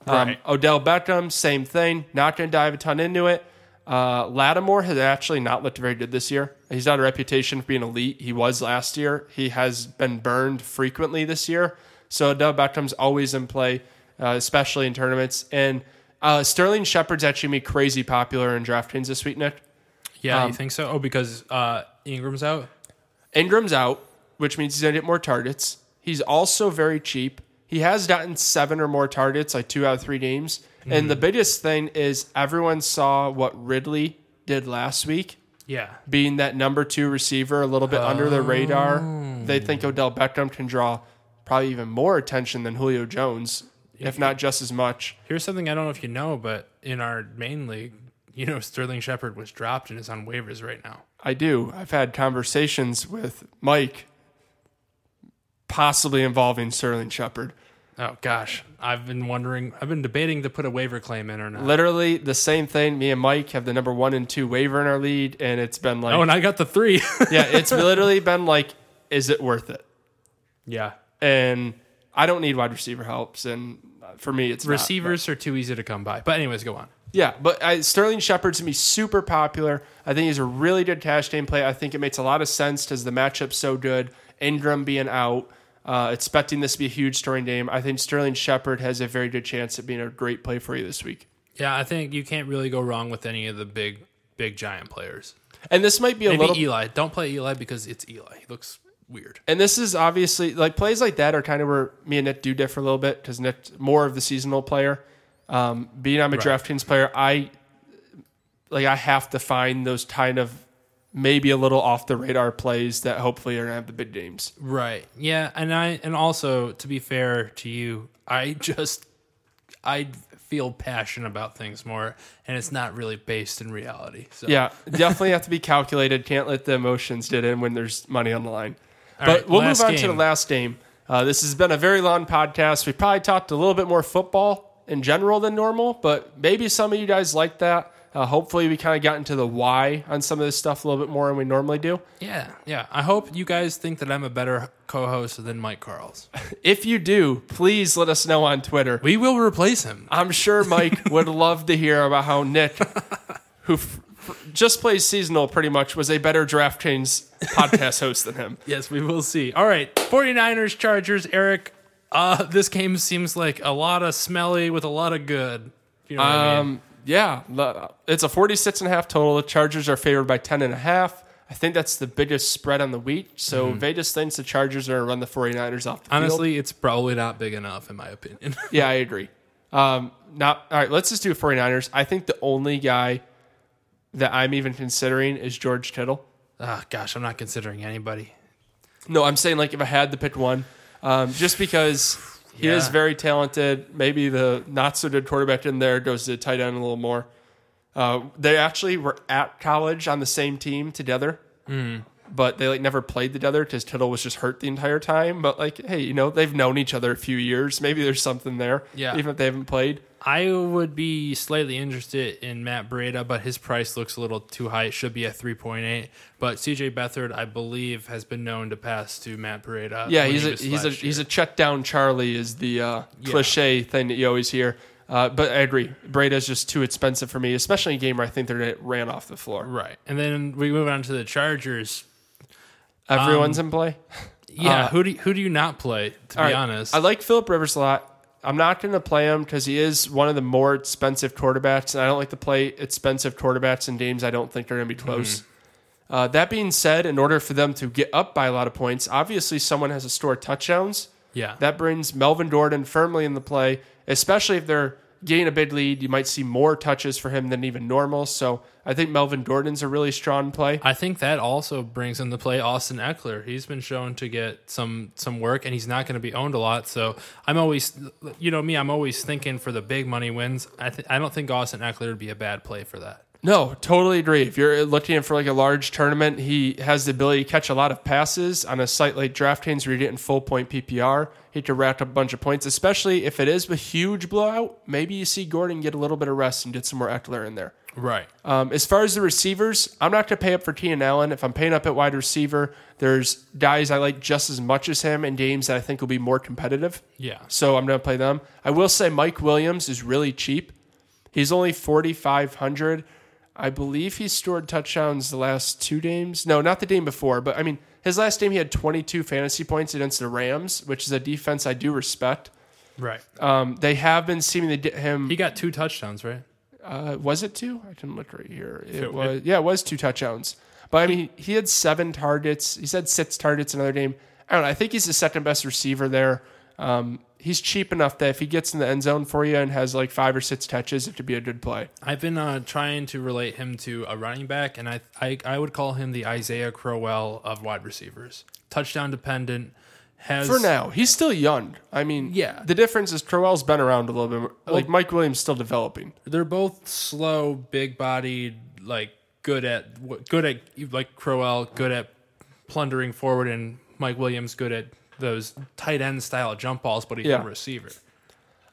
S1: Um,
S2: Right.
S1: Odell Beckham, same thing. Not going to dive a ton into it. Uh, Lattimore has actually not looked very good this year. He's not a reputation for being elite. He was last year. He has been burned frequently this year. So Odell Beckham's always in play, uh, especially in tournaments. And uh, Sterling Shepard's actually made crazy popular in DraftKings this week, Nick.
S2: Yeah,
S1: Um,
S2: you think so? Oh, because uh, Ingram's out.
S1: Ingram's out, which means he's going to get more targets. He's also very cheap. He has gotten seven or more targets, like two out of three games. And the biggest thing is everyone saw what Ridley did last week,
S2: Yeah,
S1: being that number two receiver, a little bit under the radar. They think Odell Beckham can draw probably even more attention than Julio Jones, if not just as much.
S2: here's something I don't know if you know, but in our main league, you know, Sterling Shepard was dropped and is on waivers right now.
S1: I do. I've had conversations with Mike, possibly involving Sterling Shepard.
S2: Oh gosh, I've been wondering. I've been debating to put a waiver claim in or not.
S1: Literally the same thing. Me and Mike have the number one and two waiver in our lead, and it's been like,
S2: oh, and I got the three. *laughs*
S1: yeah, it's literally been like, is it worth it?
S2: yeah,
S1: And I don't need wide receiver helps, and for me, it's not,
S2: receivers are too easy to come by. But anyways, go on.
S1: yeah, but I, Sterling Shepard's gonna be super popular. I think he's a really good cash game play. I think it makes a lot of sense because the matchup's so good. Ingram being out, uh, expecting this to be a huge scoring game. I think Sterling Shepard has a very good chance at being a great play for you this week.
S2: Yeah, I think you can't really go wrong with any of the big, big giant players.
S1: And this might be a
S2: Maybe
S1: little
S2: Eli. Don't play Eli because it's Eli. He looks weird.
S1: And this is obviously like plays like that are kind of where me and Nick do differ a little bit because Nick's more of the seasonal player. Um, being I'm a
S2: Right.
S1: DraftKings player, I like I have to find those kind of maybe a little off the radar plays that hopefully are gonna have the big games.
S2: Right. Yeah, and I and also to be fair to you, I *laughs* just I feel passionate about things more, and it's not really based in reality. So
S1: Yeah, definitely have to be calculated. Can't let the emotions get in when there's money on the line.
S2: All
S1: but
S2: right,
S1: we'll move on to the last game. Uh, this has been a very long podcast. We probably talked a little bit more football in general than normal, but maybe some of you guys like that. Uh, hopefully, we kind of got into the why on some of this stuff a little bit more than we normally do.
S2: Yeah, yeah. I hope you guys think that I'm a better co-host than Mike Carls. *laughs*
S1: If you do, please let us know on Twitter.
S2: We will replace him.
S1: I'm sure Mike *laughs* would love to hear about how Nick, who f- just plays seasonal pretty much, was a better draft DraftKings podcast host than him. *laughs*
S2: Yes, we will see. All right, 49ers, Chargers, Eric. Uh, this game seems like a lot of smelly with a lot of good. You know what I mean?
S1: Um, yeah, it's a 46 and a half total. The Chargers are favored by 10 and a half. I think that's the biggest spread on the week. So Vegas thinks the Chargers are going to run the 49ers off the field.
S2: Honestly, it's probably not big enough, in my opinion. *laughs*
S1: Yeah, I agree. Um, not all right. Let's just do 49ers. I think the only guy that I'm even considering is George Kittle.
S2: Ah, gosh, I'm not considering anybody.
S1: No, I'm saying like if I had to pick one, um, just because he is very talented. Maybe the not so good quarterback in there goes to the tight end a little more. Uh, they actually were at college on the same team together,
S2: Hmm.
S1: But they like never played together because Kittle was just hurt the entire time. But like, hey, you know they've known each other a few years. Maybe there's something there.
S2: Yeah.
S1: even if they haven't played.
S2: I would be slightly interested in Matt Breida, but his price looks a little too high. It should be at 3.8. But CJ Beathard, I believe, has been known to pass to Matt Breida.
S1: Yeah, he's
S2: he
S1: a he's a
S2: last
S1: he's a
S2: year.
S1: check down Charlie is the uh,
S2: Yeah.
S1: cliche thing that you always hear. Uh, but I agree, Breida is just too expensive for me, especially in a game where I think they're gonna ran off the floor.
S2: right. And then we move on to the Chargers.
S1: Everyone's in play.
S2: Yeah,
S1: Uh,
S2: who do you, who do you not play? To be
S1: right,
S2: honest,
S1: I like Philip Rivers a lot. I'm not going to play him because he is one of the more expensive quarterbacks, and I don't like to play expensive quarterbacks in games I don't think are going to be close. Uh, that being said, in order for them to get up by a lot of points, obviously someone has to score touchdowns.
S2: yeah,
S1: That brings Melvin Gordon firmly in the play, especially if they're getting a big lead. You might see more touches for him than even normal. So I think Melvin Gordon's a really strong play.
S2: I think that also brings into play Austin Ekeler. He's been shown to get some some work, and he's not going to be owned a lot. So I'm always, you know, me, I'm always thinking for the big money wins. I th- I don't think Austin Ekeler would be a bad play for that.
S1: No, totally agree. If you're looking for like a large tournament, he has the ability to catch a lot of passes on a site like DraftKings where you're getting full point PPR. He could rack up a bunch of points, especially if it is a huge blowout. Maybe you see Gordon get a little bit of rest and get some more Ekeler in there.
S2: Right.
S1: Um, as far as the receivers, I'm not going to pay up for Keenan Allen. If I'm paying up at wide receiver, there's guys I like just as much as him in games that I think will be more competitive.
S2: Yeah.
S1: So I'm going to play them. I will say Mike Williams is really cheap. He's only 4,500. I believe he scored touchdowns the last two games. No, not the game before, but I mean, his last game he had 22 fantasy points against the Rams, which is a defense I do respect.
S2: Right.
S1: Um, they have been seeming to get him.
S2: He got two touchdowns, right?
S1: Uh, was it two? I didn't look right here. It
S2: It-
S1: was yeah, it was two touchdowns. But I mean, he had seven targets. He had six targets another game. I don't know. I think he's the second best receiver there. Um, he's cheap enough that if he gets in the end zone for you and has like five or six touches, it could be a good play.
S2: I've been uh, trying to relate him to a running back, and I, I I would call him the Isaiah Crowell of wide receivers. Touchdown dependent. Has
S1: For now, he's still young. I mean,
S2: Yeah.
S1: The difference is Crowell's been around a little bit. more- Like Mike Williams still developing.
S2: they're both slow, big bodied, like good at good at like Crowell, good at plundering forward, and Mike Williams good at those tight end style jump balls, but he's
S1: Yeah.
S2: a receiver.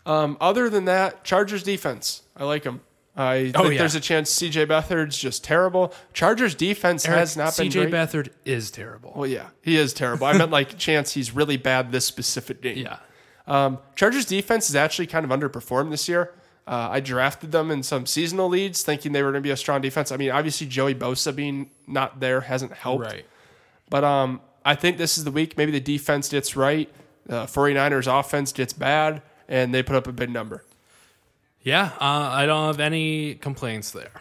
S1: Um, other than that, Chargers defense, I like him. I
S2: Oh,
S1: think
S2: yeah.
S1: there's a chance CJ Beathard's just terrible. Chargers defense
S2: Eric,
S1: has not been
S2: CJ. Beathard is terrible.
S1: Well, yeah, he is terrible. I meant like *laughs* chance he's really bad this specific game.
S2: yeah,
S1: Um, Chargers defense is actually kind of underperformed this year. Uh, I drafted them in some seasonal leads, thinking they were going to be a strong defense. I mean, obviously Joey Bosa being not there hasn't helped.
S2: right.
S1: But um, I think this is the week. Maybe the defense gets right. The 49ers offense gets bad, and they put up a big number.
S2: Yeah, uh, I don't have any complaints there.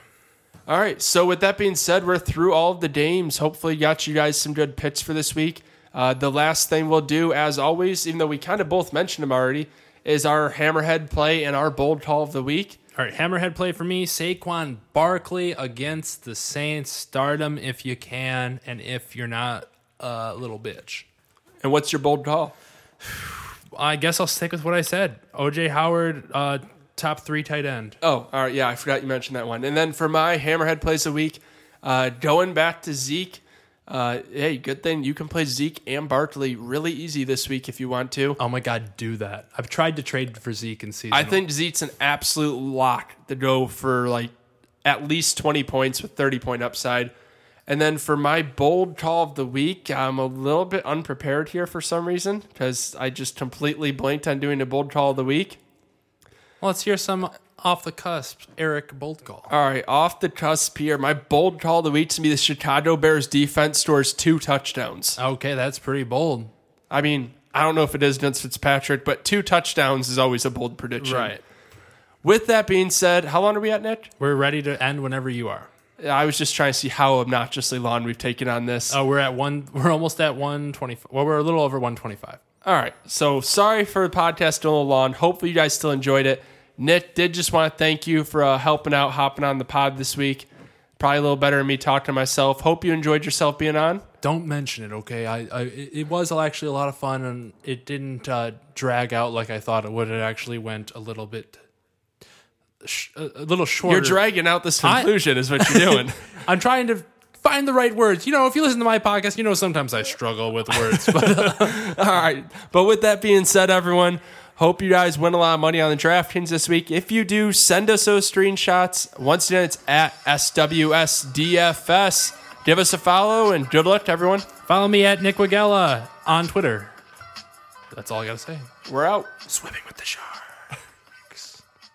S1: All right. So with that being said, we're through all of the games. Hopefully, got you guys some good picks for this week. Uh, the last thing we'll do, as always, even though we kind of both mentioned them already, is our hammerhead play and our bold call of the week.
S2: All right, hammerhead play for me. Saquon Barkley against the Saints. Start him if you can, and if you're not a little bitch.
S1: And what's your bold call? *sighs*
S2: I guess I'll stick with what I said. OJ Howard uh, top three tight end.
S1: Oh, all right. Yeah, I forgot you mentioned that one. And then for my Hammerhead plays a week, uh, going back to Zeke. Uh, hey, good thing you can play Zeke and Barkley really easy this week if you want to.
S2: Oh my God, do that. I've tried to trade for Zeke in season.
S1: I think Zeke's an absolute lock to go for like at least 20 points with 30 point upside. And then for my bold call of the week, I'm a little bit unprepared here for some reason because I just completely blanked on doing a bold call of the week.
S2: Well, let's hear some off the cusp, Eric bold call.
S1: All right, off the cusp here, my bold call of the week to be the Chicago Bears defense scores two touchdowns.
S2: Okay, that's pretty bold.
S1: I mean, I don't know if it is against Fitzpatrick, but two touchdowns is always a bold prediction. Right. With that being said, how long are we at, Nick?
S2: We're ready to end whenever you are.
S1: I was just trying to see how obnoxiously long we've taken on this.
S2: Oh, we're at one. We're almost at one twenty. Well, we're a little over one twenty five.
S1: All right. So sorry for the podcast a little long. Hopefully you guys still enjoyed it. Nick did just want to thank you for uh, helping out, hopping on the pod this week. Probably a little better than me talking to myself. Hope you enjoyed yourself being on.
S2: Don't mention it, okay? I, I it was actually a lot of fun, and it didn't uh, drag out like I thought it would. It actually went a little bit, sh- a a little shorter.
S1: You're dragging out this conclusion, is what you're doing. *laughs*
S2: I'm trying to find the right words. You know, if you listen to my podcast, you know sometimes I struggle with words. But uh, *laughs*
S1: All right. But with that being said, everyone, hope you guys win a lot of money on the DraftKings this week. If you do, send us those screenshots. Once again, it's at SWSDFS. Give us a follow and good luck to everyone.
S2: follow me at Nick Wagella on Twitter. That's all I gotta say.
S1: We're out.
S2: Swimming with the shark.